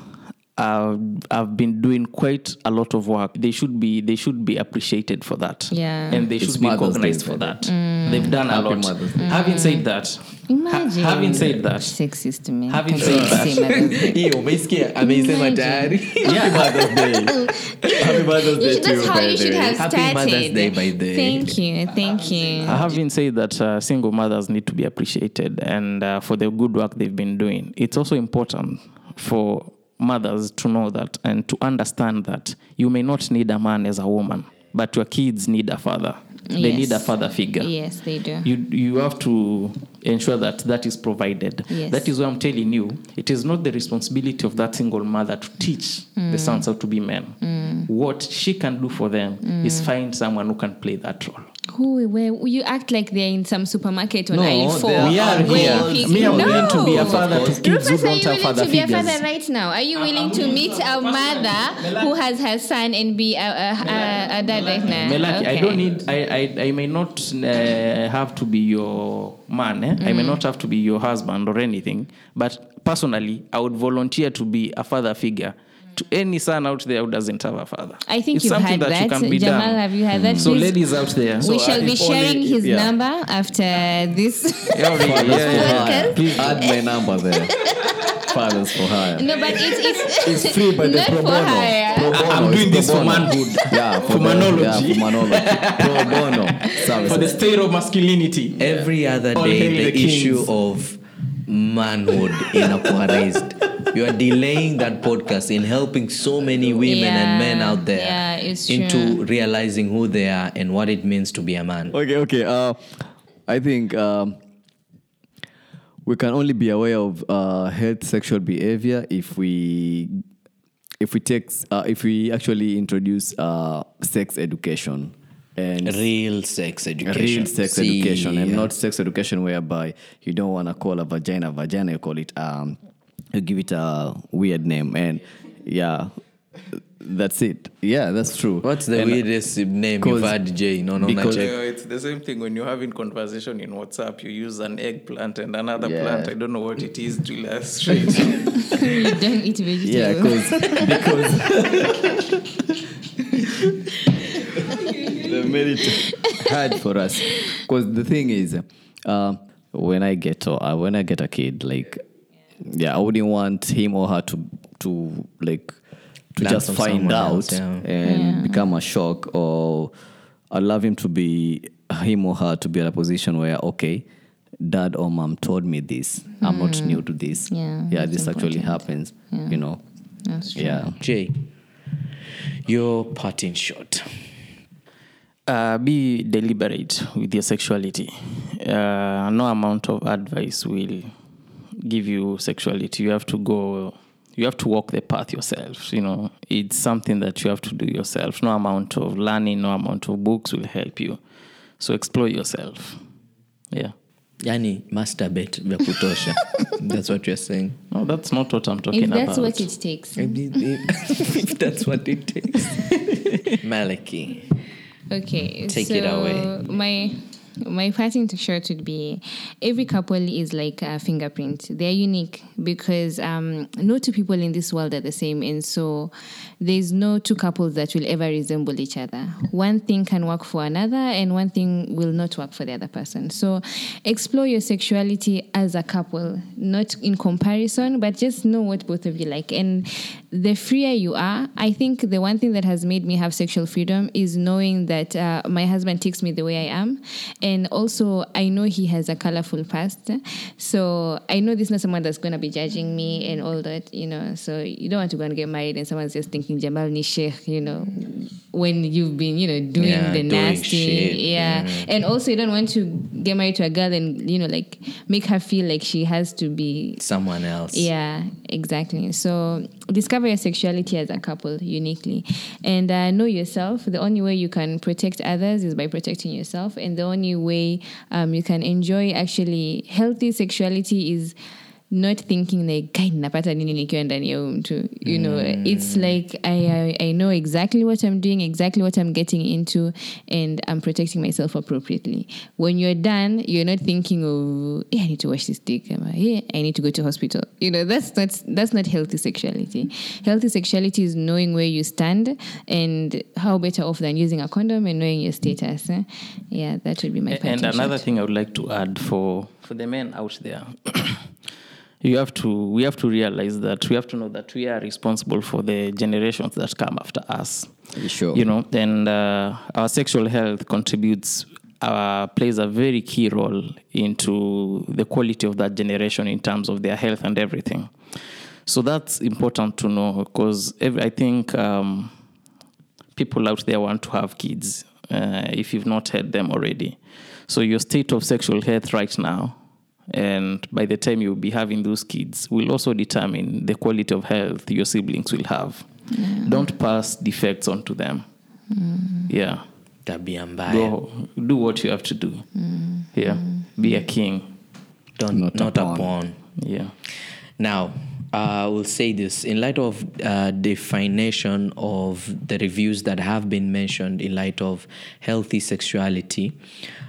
uh, have been doing quite a lot of work. They should be they should be appreciated for that. Yeah. and they It's should be Mother's Day, recognized for by that. They've done a lot. Mother's Day. Having said that, ha- Imagine. having said that, Sexist man. Having said that- Mother's Day. hiyo umeisikia ameisema Imagine. (laughs) (laughs) tayari (laughs) Happy Mother's Day. Happy Mother's Day should- to that's you, how by you the should way. have Happy started. Mother's Day, by the. Thank you, thank you. having said that, uh, single mothers need to be appreciated and uh, for the good work they've been doing. It's also important for mothers to know that and to understand that you may not need a man as a woman, but your kids need a father. They need a father figure. Yes, they do. You, you have to ensure that that is provided. Yes. That is why I'm telling you, it is not the responsibility of that single mother to teach the mm. sons how to be men. Mm. What she can do for them is mm. find someone who can play that role. Who, where you act like they're in some supermarket when No, aisle four. they We are where here. you pick- Me, I'm willing to be a father to kids who Rufus, are don't you willing father to be a father right now? Are you willing to meet a mother who has her son and be a, a, a, a dad right now? Melaki, I don't need. I, I, I may not uh, have to be your man. Eh? I may Mm. not have to be your husband or anything. But personally, I would volunteer to be a father figure to any son out there who doesn't have a father. I think it's you've something had that, you can be Jamal, done. have you had hmm. that? So, Please- ladies out there, we shall be if only- sharing his yeah. number after this. Yeah, (laughs) really, yeah, yeah, yeah. Please, Add my number there. (laughs) fathers for hire. No, but it's it's, It's free, by the (laughs) not pro bono. Pro bono. I'm doing this for manhood. Yeah, For the- manology. Yeah, for manology. pro bono services. For the state of masculinity. Every other All day, the, the issue of manhood inakuwa raised. You are delaying that podcast in helping so many women and men out there yeah, into true. realizing who they are and what it means to be a man. Okay, okay. Uh, I think um, we can only be aware of uh, health sexual behavior if we if we take uh, if we actually introduce uh, sex education and Real sex education. real sex See, education and yeah. not sex education whereby you don't want to call a vagina vagina you call it um you give it a weird name and yeah that's it yeah that's true What's the And- weirdest name you've 'cause- had, Jay? No, no, because- no. Yeah, it's the same thing when you're having conversation in WhatsApp. You use an eggplant and another Yeah. plant. I don't know what it is to illustrate. (laughs) you don't eat vegetables. yeah because because (laughs) they (laughs) made it hard for us because the thing is uh, when i get uh, when i get a kid like yeah i wouldn't want him or her to to like to Learn just find out else, yeah. and Yeah. become a shock or i'd love him to be him or her to be in a position where okay dad or mom told me this i'm not new to this Yeah, yeah that's this actually important. happens you know That's true. yeah Jay, your parting shot. Uh, be deliberate with your sexuality. Uh, no amount of advice will give you sexuality. You have to go. You have to walk the path yourself. You know, it's something that you have to do yourself. No amount of learning, no amount of books will help you. So explore yourself. Yeah. Yani, masturbate vya kutosha. (laughs) That's what you're saying. No, that's not what I'm talking If that's about. what it takes. if that's what it takes. (laughs) Maliki. Okay, Take so it away. My my parting shot would be every couple is like a fingerprint. They're unique because um, no two people in this world are the same, and so there's no two couples that will ever resemble each other. One thing can work for another, and one thing will not work for the other person. So explore your sexuality as a couple, not in comparison, but just know what both of you like. And the freer you are, I think the one thing that has made me have sexual freedom is knowing that uh, my husband takes me the way I am. And also, I know he has a colorful past. So I know this is not someone that's going to be judging me and all that, you know. So you don't want to go and get married and someone's just thinking Jamal ni sheikh, you know, when you've been, you know, doing Yeah, the doing nasty. shit, Yeah. And also, you don't want to get married to a girl and, you know, like make her feel like she has to be Someone else. yeah, exactly. So discover your sexuality as a couple uniquely and uh, know yourself. The only way you can protect others is by protecting yourself. And the only way um, you can enjoy. Actually healthy sexuality is not thinking like "Kai, napata nini nikiwa ndani ya mtu. You know it's like I, I i know exactly what i'm doing exactly what i'm getting into and i'm protecting myself appropriately. When you're done you're not thinking of hey, i need to wash this dick am I- hey, i need to go to hospital. You know that's not that's not healthy sexuality. Healthy sexuality is knowing where you stand and how better off than using a condom and knowing your status eh? yeah that would be my and another shot. thing I would like to add for for the men out there, you have to we have to realize that we have to know that we are responsible for the generations that come after us. Sure. You know, and uh, our sexual health contributes. Uh, plays a very key role into the quality of that generation in terms of their health and everything. So that's important to know because I think um, people out there want to have kids uh, if you've not had them already. So your state of sexual health right now, and by the time you'll be having those kids, will also determine the quality of health your siblings will have. Don't pass defects onto them. Yeah. Tabia mbaya. Go do what you have to do. Yeah. Be a king. Don't, Not not, a a pawn. pawn. Yeah. Now, I will say this in light of uh, definition of the reviews that have been mentioned in light of healthy sexuality.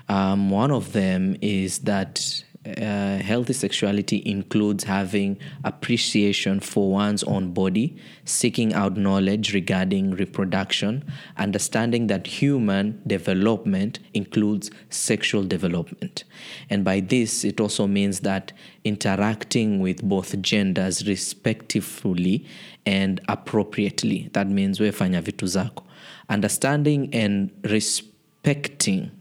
Um, one of them is that uh, healthy sexuality includes having appreciation for one's own body, seeking out knowledge regarding reproduction, understanding that human development includes sexual development. And by this, it also means that interacting with both genders respectively and appropriately. That means wefanya vitu zako. Understanding and respecting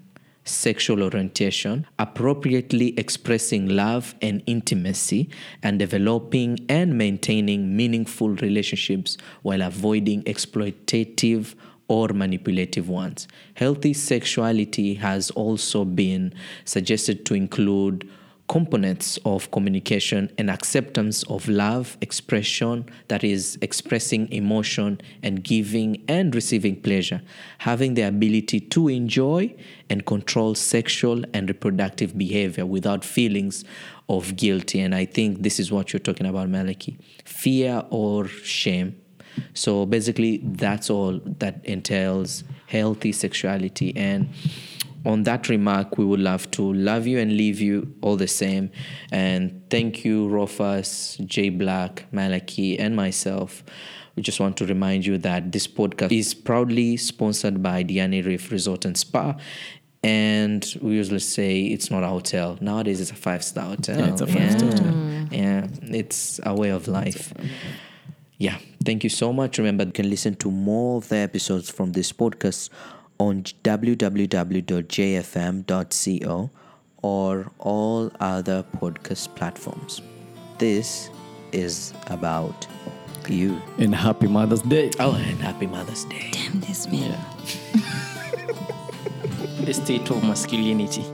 sexual orientation, appropriately expressing love and intimacy, and developing and maintaining meaningful relationships while avoiding exploitative or manipulative ones. Healthy sexuality has also been suggested to include components of communication and acceptance of love expression that is expressing emotion and giving and receiving pleasure having the ability to enjoy and control sexual and reproductive behavior without feelings of guilty. And i think this is what you're talking about maliki. Fear or shame. So basically that's all that entails healthy sexuality and on that remark, we would love to love you and leave you all the same. And thank you, Rufus, J Black, Malaki, and myself. We just want to remind you that this podcast is proudly sponsored by Diani Reef Resort and Spa. And we usually say it's not a hotel. Nowadays, it's a five star hotel. Yeah, it's a five-star hotel. Yeah, it's a way of life. Yeah, thank you so much. Remember, you can listen to more of the episodes from this podcast on www.jfm.co or all other podcast platforms. This is about you. And happy Mother's Day. Oh, and happy Mother's Day. Damn this man. (laughs) the state of masculinity.